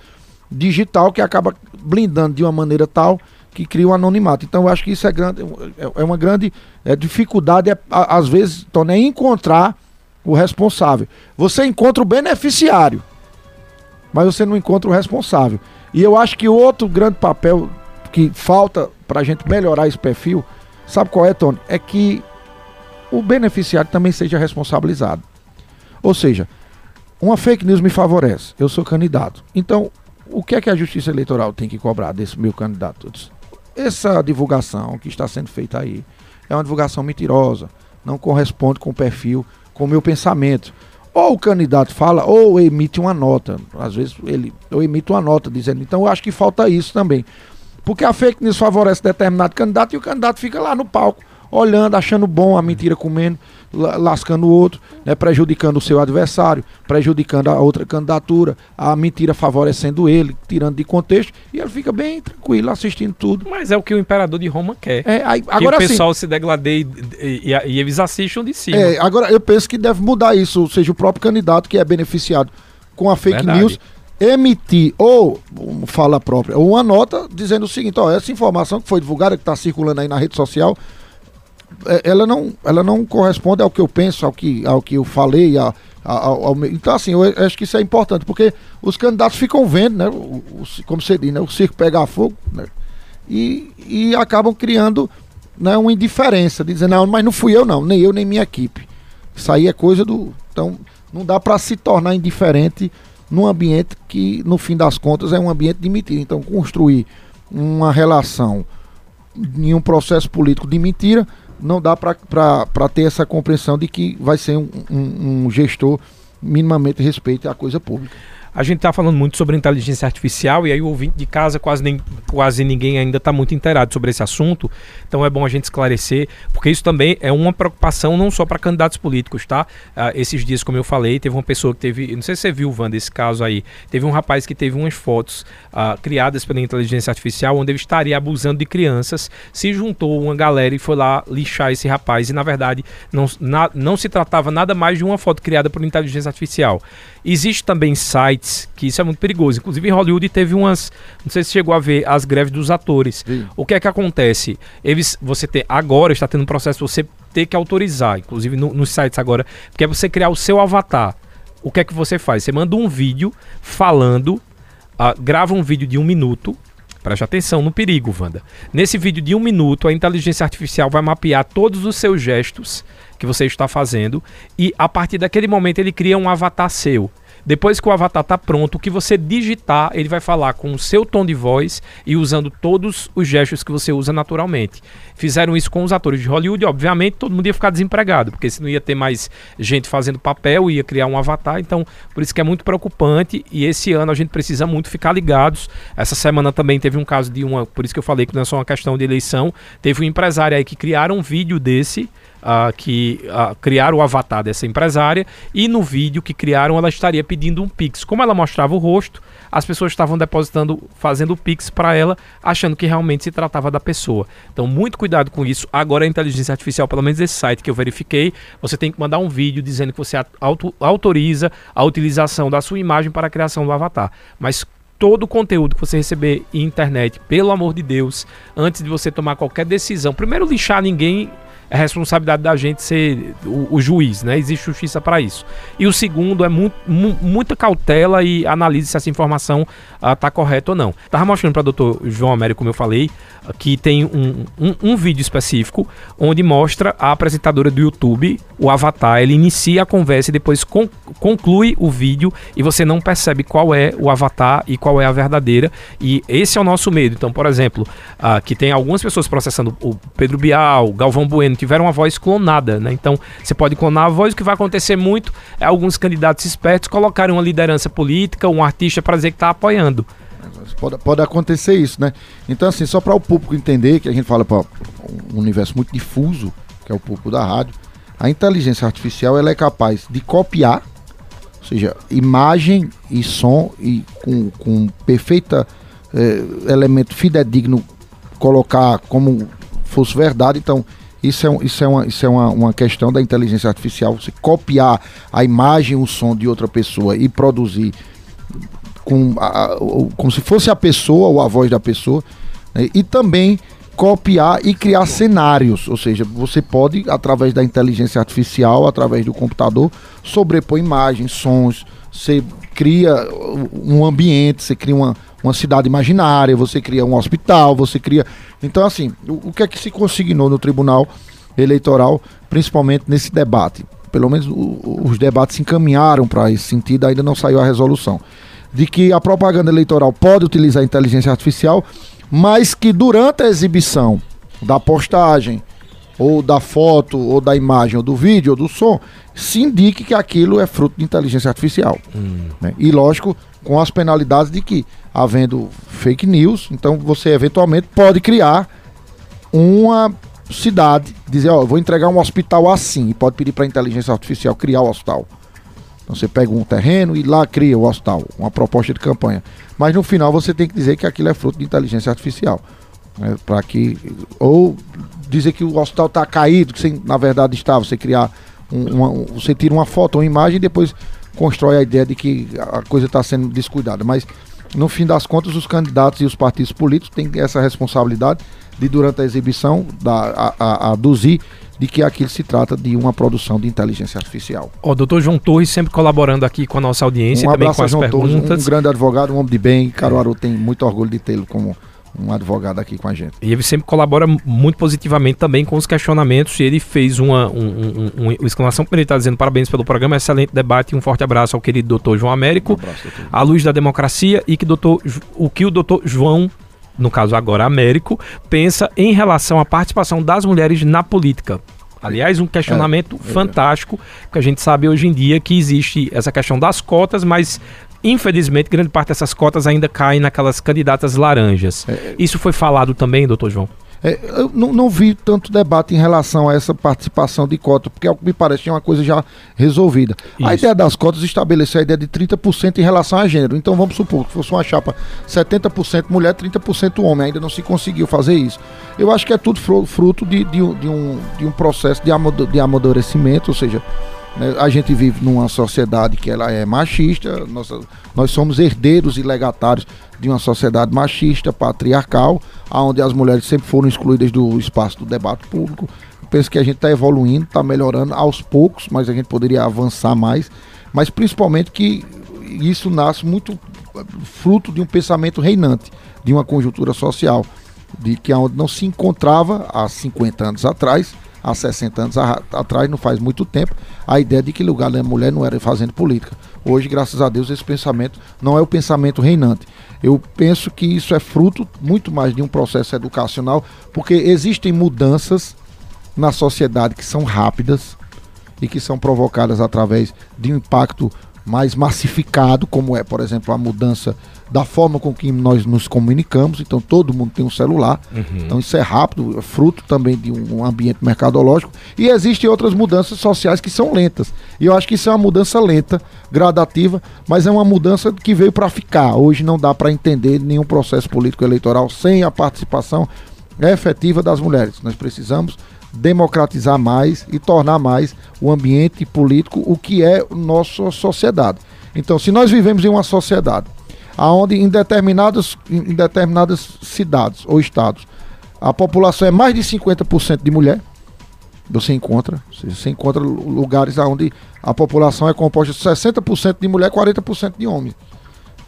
digital que acaba blindando de uma maneira tal que cria um anonimato. Então eu acho que isso é, grande, é, é uma grande é, dificuldade, é, às vezes, Tony, é encontrar o responsável. Você encontra o beneficiário, mas você não encontra o responsável. E eu acho que outro grande papel que falta para a gente melhorar esse perfil, sabe qual é, Tony? É que o beneficiário também seja responsabilizado. Ou seja, uma fake news me favorece. Eu sou candidato. Então, o que é que a Justiça Eleitoral tem que cobrar desse meu candidato? Essa divulgação que está sendo feita aí é uma divulgação mentirosa, não corresponde com o perfil, com o meu pensamento. Ou o candidato fala, ou emite uma nota. Às vezes ele eu emito uma nota dizendo. Então eu acho que falta isso também. Porque a fake news favorece determinado candidato e o candidato fica lá no palco, olhando, achando bom a mentira comendo lascando o outro, né, prejudicando o seu adversário, prejudicando a outra candidatura, a mentira favorecendo ele, tirando de contexto, e ele fica bem tranquilo assistindo tudo. Mas é o que o imperador de Roma quer. É, aí, agora que o pessoal se degladeie e, e, e, eles assistam de cima. É, agora eu penso que deve mudar isso, ou seja, o próprio candidato que é beneficiado com a fake Verdade. news emitir ou fala própria ou uma nota dizendo o seguinte, ó, essa informação que foi divulgada que está circulando aí na rede social ela não, ela não corresponde ao que eu penso, ao que, ao que eu falei. A, ao, ao, então, assim, eu acho que isso é importante, porque os candidatos ficam vendo, né? O, o, como você diz, né? O circo pegar fogo, né? E, e acabam criando né, uma indiferença, dizendo, não, mas não fui eu, não, nem eu, nem minha equipe. Isso aí é coisa do. Então, não dá para se tornar indiferente num ambiente que, no fim das contas, é um ambiente de mentira. Então, construir uma relação em um processo político de mentira não dá para ter essa compreensão de que vai ser um, um, um gestor minimamente respeite a coisa pública. A gente está falando muito sobre inteligência artificial e aí o ouvinte de casa quase, nem, quase ninguém ainda está muito inteirado sobre esse assunto. Então é bom a gente esclarecer, porque isso também é uma preocupação não só para candidatos políticos, tá? Ah, esses dias, como eu falei, teve uma pessoa que teve, não sei se você viu, Wanda, esse caso aí, teve um rapaz que teve umas fotos ah, criadas pela inteligência artificial onde ele estaria abusando de crianças, se juntou uma galera e foi lá lixar esse rapaz e na verdade não, na, não se tratava nada mais de uma foto criada por inteligência artificial. Existe também sites que isso é muito perigoso. Inclusive em Hollywood teve umas, não sei se chegou a ver as greves dos atores. Sim. O que é que acontece? Eles, você tem agora está tendo um processo você ter que autorizar, inclusive no, nos sites agora, que é você criar o seu avatar. O que é que você faz? Você manda um vídeo falando, uh, grava um vídeo de um minuto Preste atenção no perigo, Wanda. Nesse vídeo de um minuto, a inteligência artificial vai mapear todos os seus gestos que você está fazendo e a partir daquele momento ele cria um avatar seu. Depois que o avatar está pronto, o que você digitar, ele vai falar com o seu tom de voz e usando todos os gestos que você usa naturalmente. Fizeram isso com os atores de Hollywood, obviamente todo mundo ia ficar desempregado, porque se não ia ter mais gente fazendo papel, ia criar um avatar, então por isso que é muito preocupante e esse ano a gente precisa muito ficar ligados. Essa semana também teve um caso de uma, por isso que eu falei que não é só uma questão de eleição, teve um empresário aí que criaram um vídeo desse uh, que uh, criaram o avatar dessa empresária e no vídeo que criaram ela estaria pedindo um pix. Como ela mostrava o rosto, as pessoas estavam depositando, fazendo pix para ela, achando que realmente se tratava da pessoa. Então, muito cuidado com isso. Agora, a inteligência artificial, pelo menos esse site que eu verifiquei, você tem que mandar um vídeo dizendo que você auto autoriza a utilização da sua imagem para a criação do avatar. Mas todo o conteúdo que você receber em internet, pelo amor de Deus, antes de você tomar qualquer decisão, primeiro lixar ninguém é responsabilidade da gente ser o, o juiz, né? Existe justiça para isso. E o segundo é mu mu muita cautela e analise se essa informação está uh, correta ou não. Tava mostrando para o doutor João Américo, como eu falei, que tem um, um, um, vídeo específico onde mostra a apresentadora do YouTube, o avatar, ele inicia a conversa e depois con conclui o vídeo e você não percebe qual é o avatar e qual é a verdadeira. E esse é o nosso medo. Então, por exemplo, uh, que tem algumas pessoas processando o Pedro Bial, Galvão Bueno, tiveram uma voz clonada, né? Então, você pode clonar a voz, o que vai acontecer muito é alguns candidatos espertos colocarem uma liderança política, um artista para dizer que está apoiando. Pode, pode acontecer isso, né? Então, assim, só para o público entender que a gente fala para um universo muito difuso, que é o público da rádio, a inteligência artificial ela é capaz de copiar, ou seja, imagem e som e com, com perfeita eh, elemento fidedigno colocar como fosse verdade. Então, isso é, isso é, uma, isso é uma, uma questão da inteligência artificial. Você copiar a imagem, o som de outra pessoa e produzir com, a, como se fosse a pessoa ou a voz da pessoa. Né? E também copiar e criar cenários. Ou seja, você pode, através da inteligência artificial, através do computador, sobrepor imagens, sons. Você cria um ambiente, você cria uma, uma cidade imaginária, você cria um hospital, você cria. Então, assim, o, o que é que se consignou no Tribunal Eleitoral, principalmente nesse debate? Pelo menos o, os debates se encaminharam para esse sentido, ainda não saiu a resolução. De que a propaganda eleitoral pode utilizar a inteligência artificial, mas que durante a exibição da postagem, ou da foto, ou da imagem, ou do vídeo, ou do som, se indique que aquilo é fruto de inteligência artificial. Hum. Né? E lógico, com as penalidades de que, havendo fake news, então você eventualmente pode criar uma cidade, dizer, ó, vou entregar um hospital assim, e pode pedir para a inteligência artificial criar o hospital. Então você pega um terreno e lá cria o hospital, uma proposta de campanha. Mas no final você tem que dizer que aquilo é fruto de inteligência artificial. Né, para que. Ou dizer que o hospital está caído, que você, na verdade está, você criar um, uma, você tira uma foto, uma imagem e depois constrói a ideia de que a coisa está sendo descuidada. Mas, no fim das contas, os candidatos e os partidos políticos têm essa responsabilidade de, durante a exibição, da, a, a, aduzir de que aquilo se trata de uma produção de inteligência artificial. O doutor João Torres sempre colaborando aqui com a nossa audiência um também com as João perguntas. Torres, um grande advogado, um homem de bem, Caruaru tem muito orgulho de tê-lo como um advogado aqui com a gente. E ele sempre colabora muito positivamente também com os questionamentos e ele fez uma, um, um, um, uma exclamação ele está dizendo parabéns pelo programa, excelente debate e um forte abraço ao querido doutor João Américo, um abraço, doutor. à luz da democracia e que doutor, o que o doutor João no caso agora Américo, pensa em relação à participação das mulheres na política. Aliás, um questionamento é, é, fantástico, que a gente sabe hoje em dia que existe essa questão das cotas, mas infelizmente grande parte dessas cotas ainda caem naquelas candidatas laranjas. É, Isso foi falado também, doutor João? É, eu não, não, vi tanto debate em relação a essa participação de cota, porque ao que me parece é uma coisa já resolvida. Isso. A ideia das cotas estabelecer a ideia de 30% em relação a gênero. Então vamos supor que fosse uma chapa 70% mulher, 30% homem. Ainda não se conseguiu fazer isso. Eu acho que é tudo fruto de, de, de um, de um processo de amadurecimento, ou seja? A gente vive numa sociedade que ela é machista, nós, nós somos herdeiros e legatários de uma sociedade machista, patriarcal, onde as mulheres sempre foram excluídas do espaço do debate público. penso que a gente está evoluindo, está melhorando aos poucos, mas a gente poderia avançar mais. Mas principalmente que isso nasce muito fruto de um pensamento reinante, de uma conjuntura social, de que onde não se encontrava há 50 anos atrás há 60 anos atrás, não faz muito tempo, a ideia de que lugar da mulher não era fazendo política. Hoje, graças a Deus, esse pensamento não é o pensamento reinante. Eu penso que isso é fruto muito mais de um processo educacional, porque existem mudanças na sociedade que são rápidas e que são provocadas através de um impacto mais massificado, como é, por exemplo, a mudança da forma com que nós nos comunicamos. Então, todo mundo tem um celular. Uhum. Então, isso é rápido, é fruto também de um ambiente mercadológico. E existem outras mudanças sociais que são lentas. E eu acho que isso é uma mudança lenta, gradativa, mas é uma mudança que veio para ficar. Hoje não dá para entender nenhum processo político eleitoral sem a participação efetiva das mulheres. Nós precisamos democratizar mais e tornar mais o ambiente político o que é nossa sociedade. Então, se nós vivemos em uma sociedade onde em determinadas, em determinadas cidades ou estados a população é mais de 50% de mulher, você encontra, você encontra lugares onde a população é composta de 60% de mulher, 40% de homem.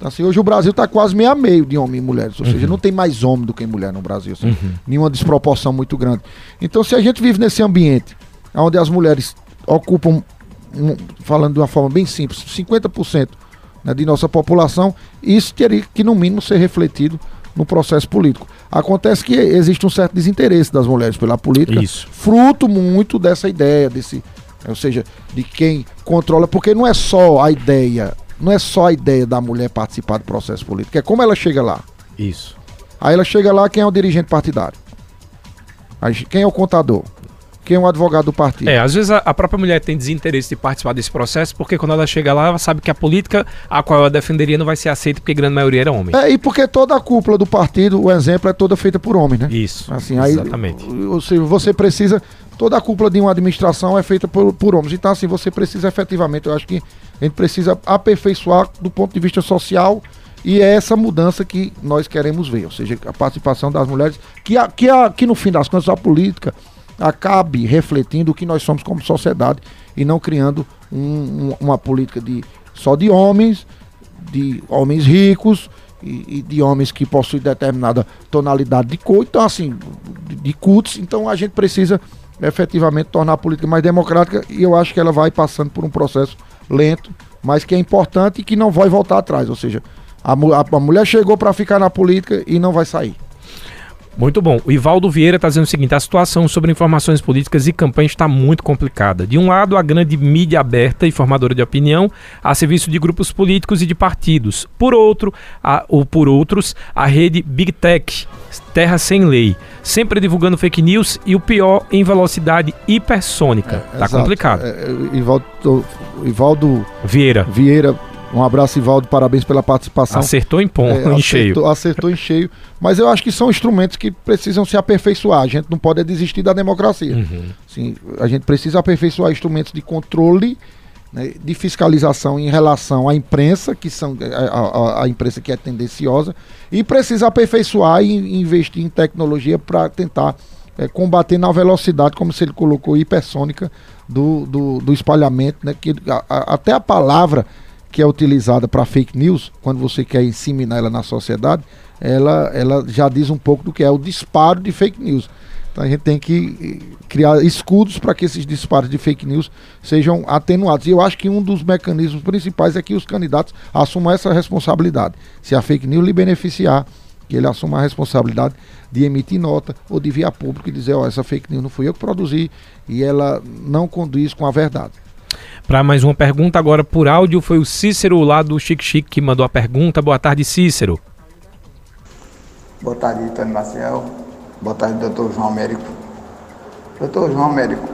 Assim, hoje o Brasil está quase meio a meio de homem e mulheres, ou uhum. seja, não tem mais homem do que mulher no Brasil, assim, uhum. nenhuma desproporção muito grande. Então, se a gente vive nesse ambiente onde as mulheres ocupam, um, falando de uma forma bem simples, 50% né, de nossa população, isso teria que, no mínimo, ser refletido no processo político. Acontece que existe um certo desinteresse das mulheres pela política, isso. fruto muito dessa ideia, desse, ou seja, de quem controla, porque não é só a ideia, não é só a ideia da mulher participar do processo político, é como ela chega lá. Isso. Aí ela chega lá, quem é o dirigente partidário? Quem é o contador? quem é um advogado do partido. É, às vezes a, a, própria mulher tem desinteresse de participar desse processo, porque quando ela chega lá, ela sabe que a política a qual ela defenderia não vai ser aceita, porque a grande maioria era homem. É, e porque toda a cúpula do partido, o exemplo, é toda feita por homens, né? Isso. Assim, aí, exatamente. Ou seja, você precisa. Toda a cúpula de uma administração é feita por, por homens. Então, assim, você precisa efetivamente, eu acho que a gente precisa aperfeiçoar do ponto de vista social. E é essa mudança que nós queremos ver, ou seja, a participação das mulheres, que, a, que, a, que no fim das contas a política acabe refletindo o que nós somos como sociedade e não criando um, um, uma política de só de homens, de homens ricos e, e, de homens que possuem determinada tonalidade de cor, então assim, de, de cultos, então a gente precisa efetivamente tornar a política mais democrática e eu acho que ela vai passando por um processo lento, mas que é importante e que não vai voltar atrás, ou seja, a, a, a mulher chegou para ficar na política e não vai sair. Muito bom. O Ivaldo Vieira está dizendo o seguinte: a situação sobre informações políticas e campanhas está muito complicada. De um lado, a grande mídia aberta e formadora de opinião a serviço de grupos políticos e de partidos. Por outro, a, ou por outros, a rede Big Tech, terra sem lei, sempre divulgando fake news e o pior em velocidade hipersônica. É, tá exato. complicado. É, é, Ivaldo, Ivaldo Vieira. Vieira um abraço, Ivaldo, parabéns pela participação. Acertou em ponto, é, em acertou, cheio. Acertou em cheio. Mas eu acho que são instrumentos que precisam se aperfeiçoar. A gente não pode desistir da democracia. Uhum. Sim, a gente precisa aperfeiçoar instrumentos de controle, né, de fiscalização em relação à imprensa, que são é, a, a, a imprensa que é tendenciosa, e precisa aperfeiçoar e investir em tecnologia para tentar é, combater na velocidade, como se ele colocou, hipersônica do, do, do espalhamento, né, que a, até a palavra que é utilizada para fake news, quando você quer inseminar ela na sociedade, ela, ela já diz um pouco do que é o disparo de fake news. Então a gente tem que eh, criar escudos para que esses disparos de fake news sejam atenuados. E eu acho que um dos mecanismos principais é que os candidatos assumam essa responsabilidade. Se a fake news lhe beneficiar, que ele assuma a responsabilidade de emitir nota ou de via público e dizer, ó, oh, essa fake news não fui eu que produzi e ela não condiz com a verdade. Para mais uma pergunta agora por áudio, foi o Cícero lá do Chique Chique que mandou a pergunta. Boa tarde, Cícero. Boa tarde, Tânia Maciel. Boa tarde, doutor João Américo. Doutor João Américo,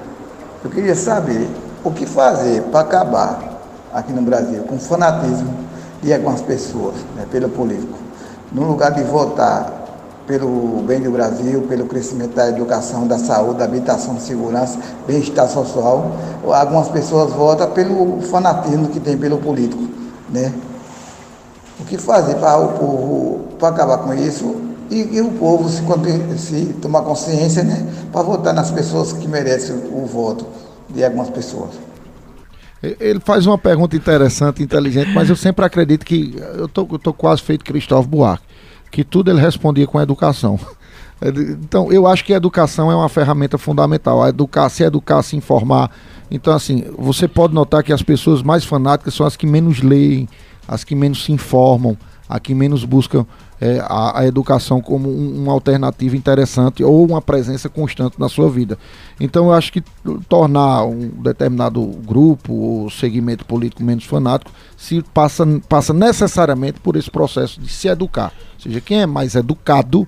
eu queria saber o que fazer para acabar aqui no Brasil com o fanatismo de algumas pessoas, né, pelo político. No lugar de votar pelo bem do Brasil, pelo crescimento da educação, da saúde, da habitação, segurança, bem-estar social. Algumas pessoas votam pelo fanatismo que tem pelo político, né? O que fazer para o povo, para acabar com isso e, e o povo se, se tomar consciência, né? Para votar nas pessoas que merecem o voto de algumas pessoas. Ele faz uma pergunta interessante, inteligente, mas eu sempre acredito que eu tô, eu tô quase feito Cristóvão Buarque que tudo ele respondia com educação. Então, eu acho que a educação é uma ferramenta fundamental. A educar, se educar, se informar. Então, assim, você pode notar que as pessoas mais fanáticas são as que menos leem, as que menos se informam, as que menos buscam é, a, a, educação como um, uma alternativa interessante ou uma presença constante na sua vida. Então, eu acho que tornar um determinado grupo ou segmento político menos fanático se passa, passa necessariamente por esse processo de se educar. Ou seja, quem é mais educado,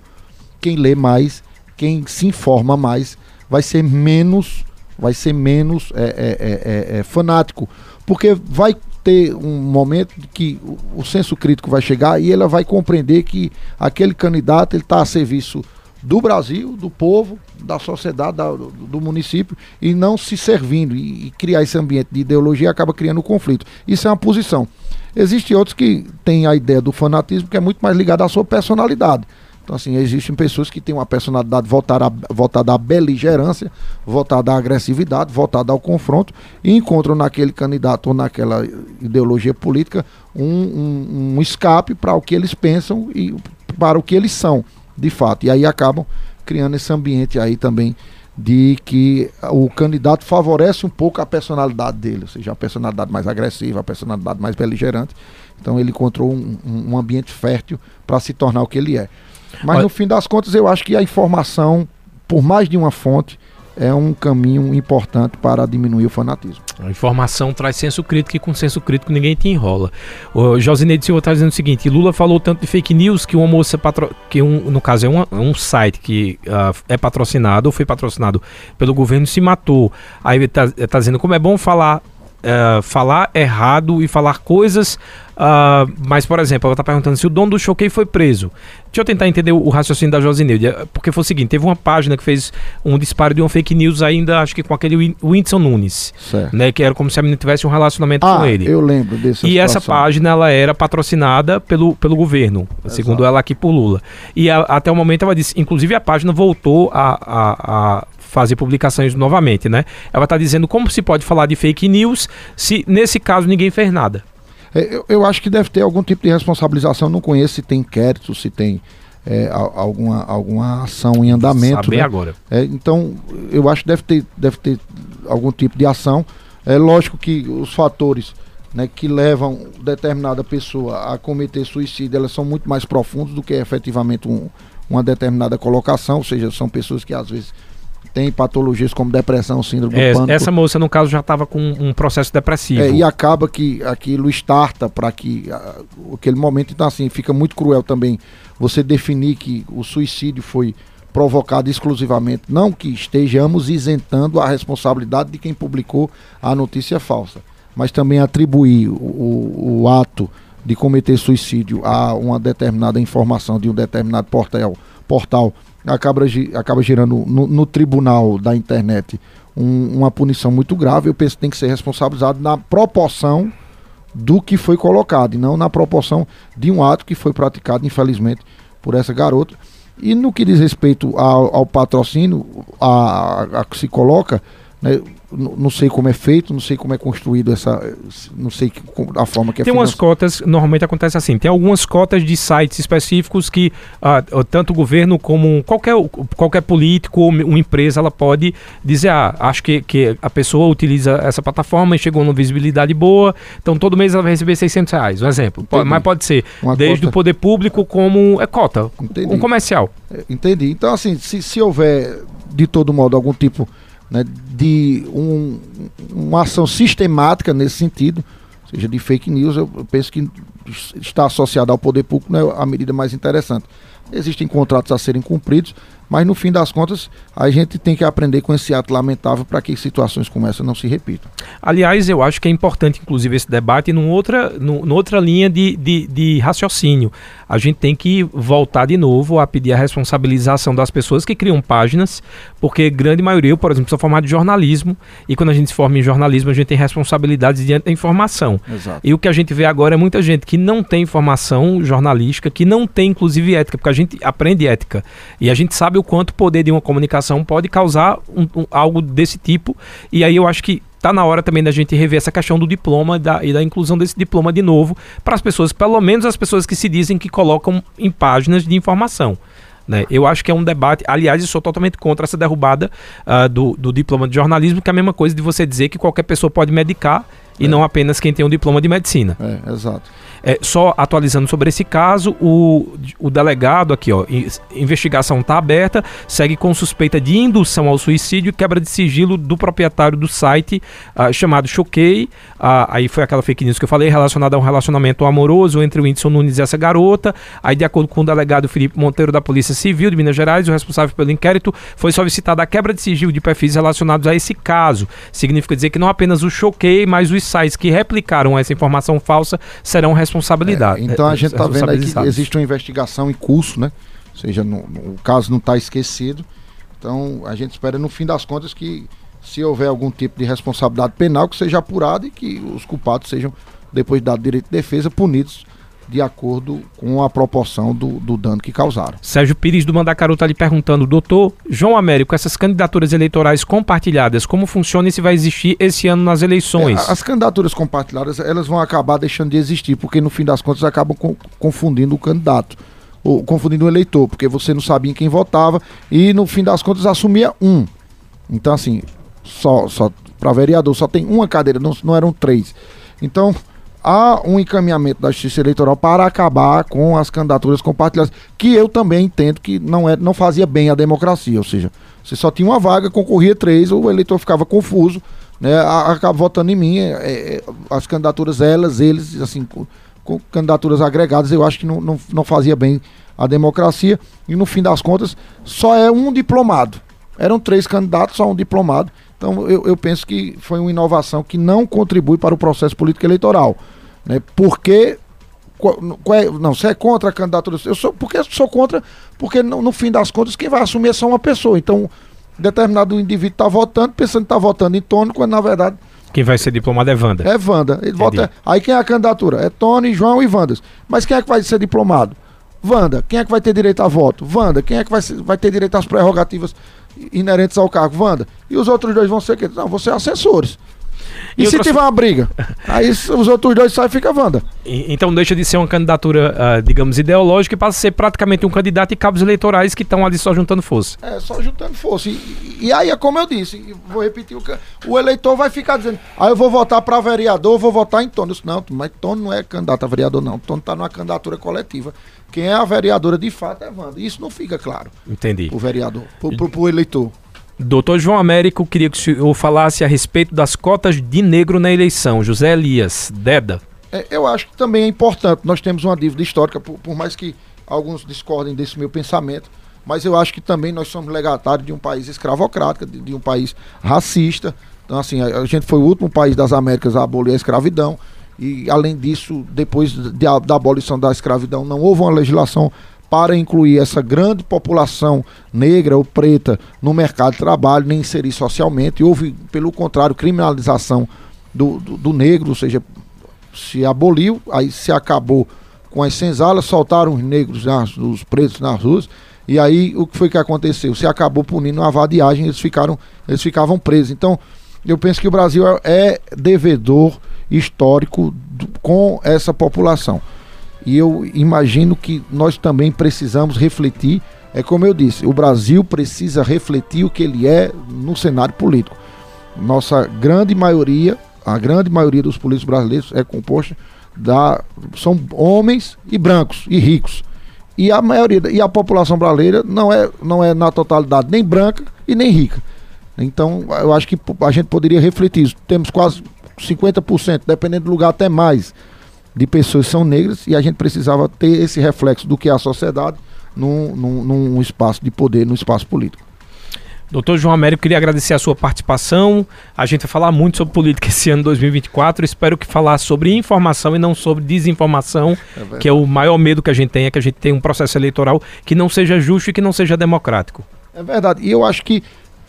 quem lê mais, quem se informa mais, vai ser menos, vai ser menos é, é, é, é fanático, porque vai ter um momento que o, o senso crítico vai chegar e ela vai compreender que aquele candidato ele está a serviço do Brasil, do povo, da sociedade, da, do, do, município, e não se servindo e, e, criar esse ambiente de ideologia acaba criando conflito. Isso é uma posição. Existem outros que têm a ideia do fanatismo que é muito mais ligado à sua personalidade. Então, assim, existem pessoas que têm uma personalidade voltada, voltada à beligerância, voltada à agressividade, voltada ao confronto, e encontram naquele candidato ou naquela ideologia política um, um, um escape para o que eles pensam e para o que eles são, de fato. E aí acabam criando esse ambiente aí também de que o candidato favorece um pouco a personalidade dele, ou seja, a personalidade mais agressiva, a personalidade mais beligerante. Então ele encontrou um, um ambiente fértil para se tornar o que ele é. Mas Olha... no fim das contas, eu acho que a informação, por mais de uma fonte, é um caminho importante para diminuir o fanatismo. A informação traz senso crítico e com senso crítico ninguém te enrola. O Josineide Silva está dizendo o seguinte: Lula falou tanto de fake news que uma moça, patro... que um, no caso é um, um site que uh, é patrocinado ou foi patrocinado pelo governo, se matou. Aí ele está tá dizendo como é bom falar uh, falar errado e falar coisas. Uh, mas, por exemplo, ela está perguntando se o dono do Choquei foi preso. Deixa eu tentar entender o, raciocínio da Josineide. É, porque foi o seguinte: teve uma página que fez um disparo de uma fake news ainda, acho que com aquele Whindersson Nunes. Certo. Né, que era como se a menina tivesse um relacionamento ah, com ele. Eu lembro desse. E situação. essa página ela era patrocinada pelo, pelo governo, Exato. segundo ela aqui por Lula. E a, até o momento ela disse, inclusive a página voltou a, a, a fazer publicações novamente, né? Ela está dizendo como se pode falar de fake news se nesse caso ninguém fez nada. É, eu, eu, acho que deve ter algum tipo de responsabilização. Não conheço se tem inquérito, se tem é, alguma, alguma ação em andamento. Saber né? agora. É, então, eu acho que deve ter, deve ter algum tipo de ação. É lógico que os fatores né, que levam determinada pessoa a cometer suicídio, elas são muito mais profundos do que efetivamente um, uma determinada colocação, ou seja, são pessoas que às vezes tem patologias como depressão, síndrome é, do pânico. Essa moça, no caso, já estava com um processo depressivo. É, e acaba que aquilo starta para que uh, aquele momento, então assim, fica muito cruel também você definir que o suicídio foi provocado exclusivamente, não que estejamos isentando a responsabilidade de quem publicou a notícia falsa, mas também atribuir o, o, o ato de cometer suicídio a uma determinada informação de um determinado portal, portal acaba, acaba gerando no, no tribunal da internet um, uma punição muito grave. Eu penso que tem que ser responsabilizado na proporção do que foi colocado, e não na proporção de um ato que foi praticado, infelizmente, por essa garota. E no que diz respeito ao, ao patrocínio, a, a, que se coloca, Né? Não sei como é feito, não sei como é construído essa. Não sei a forma que é Tem umas cotas, normalmente acontece assim: tem algumas cotas de sites específicos que ah, tanto o governo como qualquer, qualquer político ou uma empresa ela pode dizer: ah, acho que, que a pessoa utiliza essa plataforma e chegou numa visibilidade boa, então todo mês ela vai receber 600 reais, um exemplo. Pode, mas pode ser uma desde cota... o poder público como é cota, Entendi. um comercial. É, entendi. Então, assim, se, se houver de todo modo algum tipo né, de um, uma ação sistemática nesse sentido, seja de fake news, eu penso que está associado ao poder público é a medida mais interessante. Existem contratos a serem cumpridos, mas no fim das contas, a gente tem que aprender com esse ato lamentável para que situações como essa não se repitam. Aliás, eu acho que é importante, inclusive, esse debate numa outra, numa outra linha de, de, de raciocínio. A gente tem que voltar de novo a pedir a responsabilização das pessoas que criam páginas, porque grande maioria, eu, por exemplo, sou formado de jornalismo, e quando a gente se forma em jornalismo, a gente tem responsabilidades diante da informação. Exato. E o que a gente vê agora é muita gente que não tem informação jornalística, que não tem, inclusive, ética, porque a gente aprende ética. E a gente sabe o quanto o poder de uma comunicação pode causar um, um, algo desse tipo. E aí eu acho que está na hora também da gente rever essa questão do diploma da, e da inclusão desse diploma de novo para as pessoas, pelo menos as pessoas que se dizem que colocam em páginas de informação. Né? Eu acho que é um debate. Aliás, eu sou totalmente contra essa derrubada uh, do, do diploma de jornalismo, que é a mesma coisa de você dizer que qualquer pessoa pode medicar e é. não apenas quem tem um diploma de medicina. É, exato. É, só atualizando sobre esse caso, o, o delegado aqui, ó, investigação está aberta, segue com suspeita de indução ao suicídio e quebra de sigilo do proprietário do site uh, chamado Choquei. Uh, aí foi aquela fake news que eu falei, relacionada a um relacionamento amoroso entre o Whindersson Nunes e essa garota. Aí, de acordo com o delegado Felipe Monteiro da Polícia Civil de Minas Gerais, o responsável pelo inquérito, foi solicitada a quebra de sigilo de perfis relacionados a esse caso. Significa dizer que não apenas o Choquei, mas os sites que replicaram essa informação falsa serão responsáveis responsabilidade. É, então a gente está vendo aí que existe uma investigação em curso, né? Ou seja, no, no, o caso não está esquecido. Então a gente espera no fim das contas que se houver algum tipo de responsabilidade penal que seja apurado e que os culpados sejam depois dado direito de defesa punidos de acordo com a proporção do, do dano que causaram. Sérgio Pires do Mandacaru está lhe perguntando, doutor João Américo, essas candidaturas eleitorais compartilhadas, como funciona e se vai existir esse ano nas eleições? É, as candidaturas compartilhadas, elas vão acabar deixando de existir, porque no fim das contas acabam confundindo o candidato, ou confundindo o eleitor, porque você não sabia em quem votava e no fim das contas assumia um. Então assim, só, só para vereador só tem uma cadeira, não, não eram três. Então, há um encaminhamento da Justiça Eleitoral para acabar com as candidaturas compartilhadas, que eu também entendo que não, é, não fazia bem a democracia, ou seja, você só tinha uma vaga, concorria três, o eleitor ficava confuso, né, acaba votando em mim, é, é, as candidaturas, elas, eles, assim, com, com, candidaturas agregadas, eu acho que não, não, não fazia bem a democracia, e no fim das contas, só é um diplomado. Eram três candidatos, só um diplomado. Então, eu, eu penso que foi uma inovação que não contribui para o processo político eleitoral. Né? Porque. É, não, você é contra a candidatura. Eu sou, porque eu sou contra, porque no, no fim das contas, quem vai assumir é só uma pessoa. Então, determinado indivíduo está votando, pensando que está votando em Tony, quando na verdade. Quem vai ser diplomado é Wanda. É Wanda. Ele vota, aí quem é a candidatura? É Tony, João e Wandas. Mas quem é que vai ser diplomado? Wanda. Quem é que vai ter direito a voto? Wanda. Quem é que vai, vai ter direito às prerrogativas inerentes ao cargo, Wanda. E os outros dois vão ser que Não, vão ser assessores. E, e se tiver uma briga? Aí os outros dois saem e fica Wanda. Então deixa de ser uma candidatura, uh, digamos, ideológica e passa a ser praticamente um candidato e cabos eleitorais que estão ali só juntando força. É, só juntando força. E, e aí é como eu disse, vou repetir, o, o eleitor vai ficar dizendo, aí ah, eu vou votar para vereador, vou votar em Tony. Não, mas Tony não é candidato a vereador, não. Tony está numa candidatura coletiva. Quem é a vereadora de fato é Wanda. Isso não fica claro. Entendi. O vereador, pro, pro, pro eleitor. Doutor João Américo, queria que o senhor falasse a respeito das cotas de negro na eleição. José Elias, Deda. É, eu acho que também é importante. Nós temos uma dívida histórica, por, por, mais que alguns discordem desse meu pensamento, mas eu acho que também nós somos legatários de um país escravocrático, de, de um país racista. Então, assim, a, a, gente foi o último país das Américas a abolir a escravidão. E, além disso, depois de, da abolição da escravidão, não houve uma legislação para incluir essa grande população negra ou preta no mercado de trabalho, nem inserir socialmente. Houve, pelo contrário, criminalização do, do, do negro, ou seja, se aboliu, aí se acabou com as senzalas, soltaram os negros, nas, os pretos nas ruas, E aí o que foi que aconteceu? Se acabou punindo a vadiagem, eles ficaram, eles ficavam presos. Então, eu penso que o Brasil é, é devedor histórico do, com essa população. E eu imagino que nós também precisamos refletir. É como eu disse, o Brasil precisa refletir o que ele é no cenário político. Nossa grande maioria, a grande maioria dos políticos brasileiros é composta da são homens e brancos e ricos. E a maioria e a população brasileira não é não é na totalidade nem branca e nem rica. Então, eu acho que a gente poderia refletir isso. Temos quase 50%, dependendo do lugar até mais, de pessoas são negras e a gente precisava ter esse reflexo do que é a sociedade num, num, num espaço de poder, num espaço político. Doutor João Américo, queria agradecer a sua participação. A gente vai falar muito sobre política esse ano 2024. Espero que falar sobre informação e não sobre desinformação, é que é o maior medo que a gente tem, é que a gente tenha um processo eleitoral que não seja justo e que não seja democrático. É verdade. E eu acho que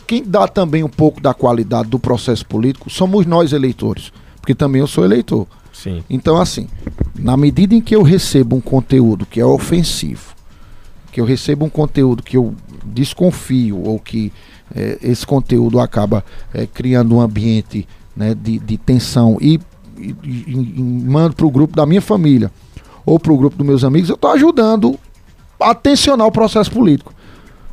quem dá também um pouco da qualidade do processo político somos nós eleitores, porque também eu sou eleitor. Sim. Então, assim, na medida em que eu recebo um conteúdo que é ofensivo, que eu recebo um conteúdo que eu desconfio ou que é, esse conteúdo acaba é, criando um ambiente né, de, de tensão e, e, e, e mando para o grupo da minha família ou para o grupo dos meus amigos, eu estou ajudando a tensionar o processo político.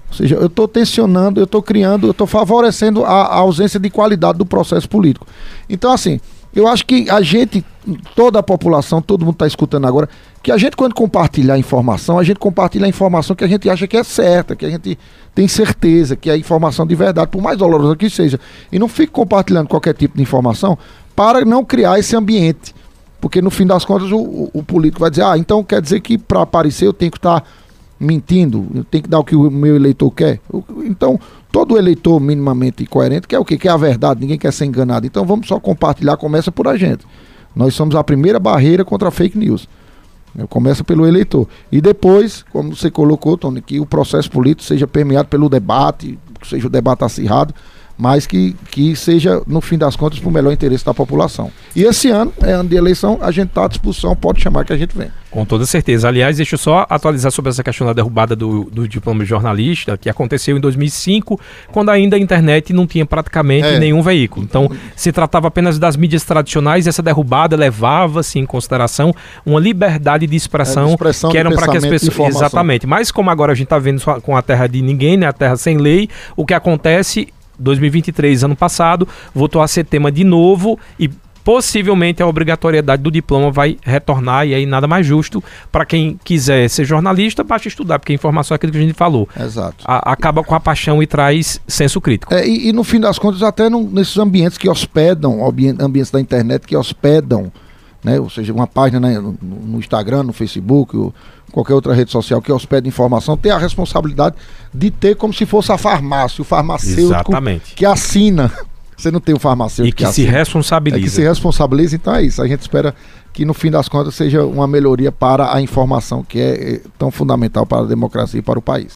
Ou seja, eu estou tensionando, eu estou criando, eu estou favorecendo a, a, ausência de qualidade do processo político. Então, assim, eu acho que a gente, toda a população, todo mundo está escutando agora, que a gente, quando compartilhar informação, a gente compartilha a informação que a gente acha que é certa, que a gente tem certeza, que é informação de verdade, por mais dolorosa que seja. E não fique compartilhando qualquer tipo de informação para não criar esse ambiente. Porque no fim das contas o, o, o político vai dizer, ah, então quer dizer que para aparecer eu tenho que estar. Tá mentindo, tem que dar o que o meu eleitor quer. Então, todo eleitor minimamente coerente quer o quê? Quer a verdade, ninguém quer ser enganado. Então, vamos só compartilhar, começa por a gente. Nós somos a primeira barreira contra a fake news. Começa pelo eleitor. E depois, como você colocou, Tony, que o processo político seja permeado pelo debate, seja o debate acirrado, mas que, que seja, no fim das contas, para o melhor interesse da população. E esse ano, é ano de eleição, a gente está à disposição, pode chamar que a gente vem. Com toda certeza. Aliás, deixa eu só atualizar sobre essa questão da derrubada do, do diploma de jornalista, que aconteceu em 2005, quando ainda a internet não tinha praticamente é. nenhum veículo. Então, se tratava apenas das mídias tradicionais, essa derrubada levava-se em consideração uma liberdade de expressão, é, de expressão que eram para que as pessoas. Exatamente. Mas como agora a gente está vendo com a terra de ninguém, né, a terra sem lei, o que acontece 2023, ano passado, voltou a ser tema de novo e possivelmente a obrigatoriedade do diploma vai retornar e aí nada mais justo para quem quiser ser jornalista, basta estudar, porque a informação é aquilo que a gente falou. Exato. A, acaba com a paixão e traz senso crítico. É, e, e, no fim das contas, até no, nesses ambientes que hospedam, ambientes da internet que hospedam, né, ou seja, uma página né, no, no Instagram, no Facebook, ou, qualquer outra rede social que hospeda informação, tem a responsabilidade de ter como se fosse a farmácia, o farmacêutico Exatamente. que assina. Você não tem o farmacêutico e que, que se responsabiliza. É que se responsabiliza, então é isso. A gente espera que no fim das contas seja uma melhoria para a informação que é, é tão fundamental para a democracia e para o país.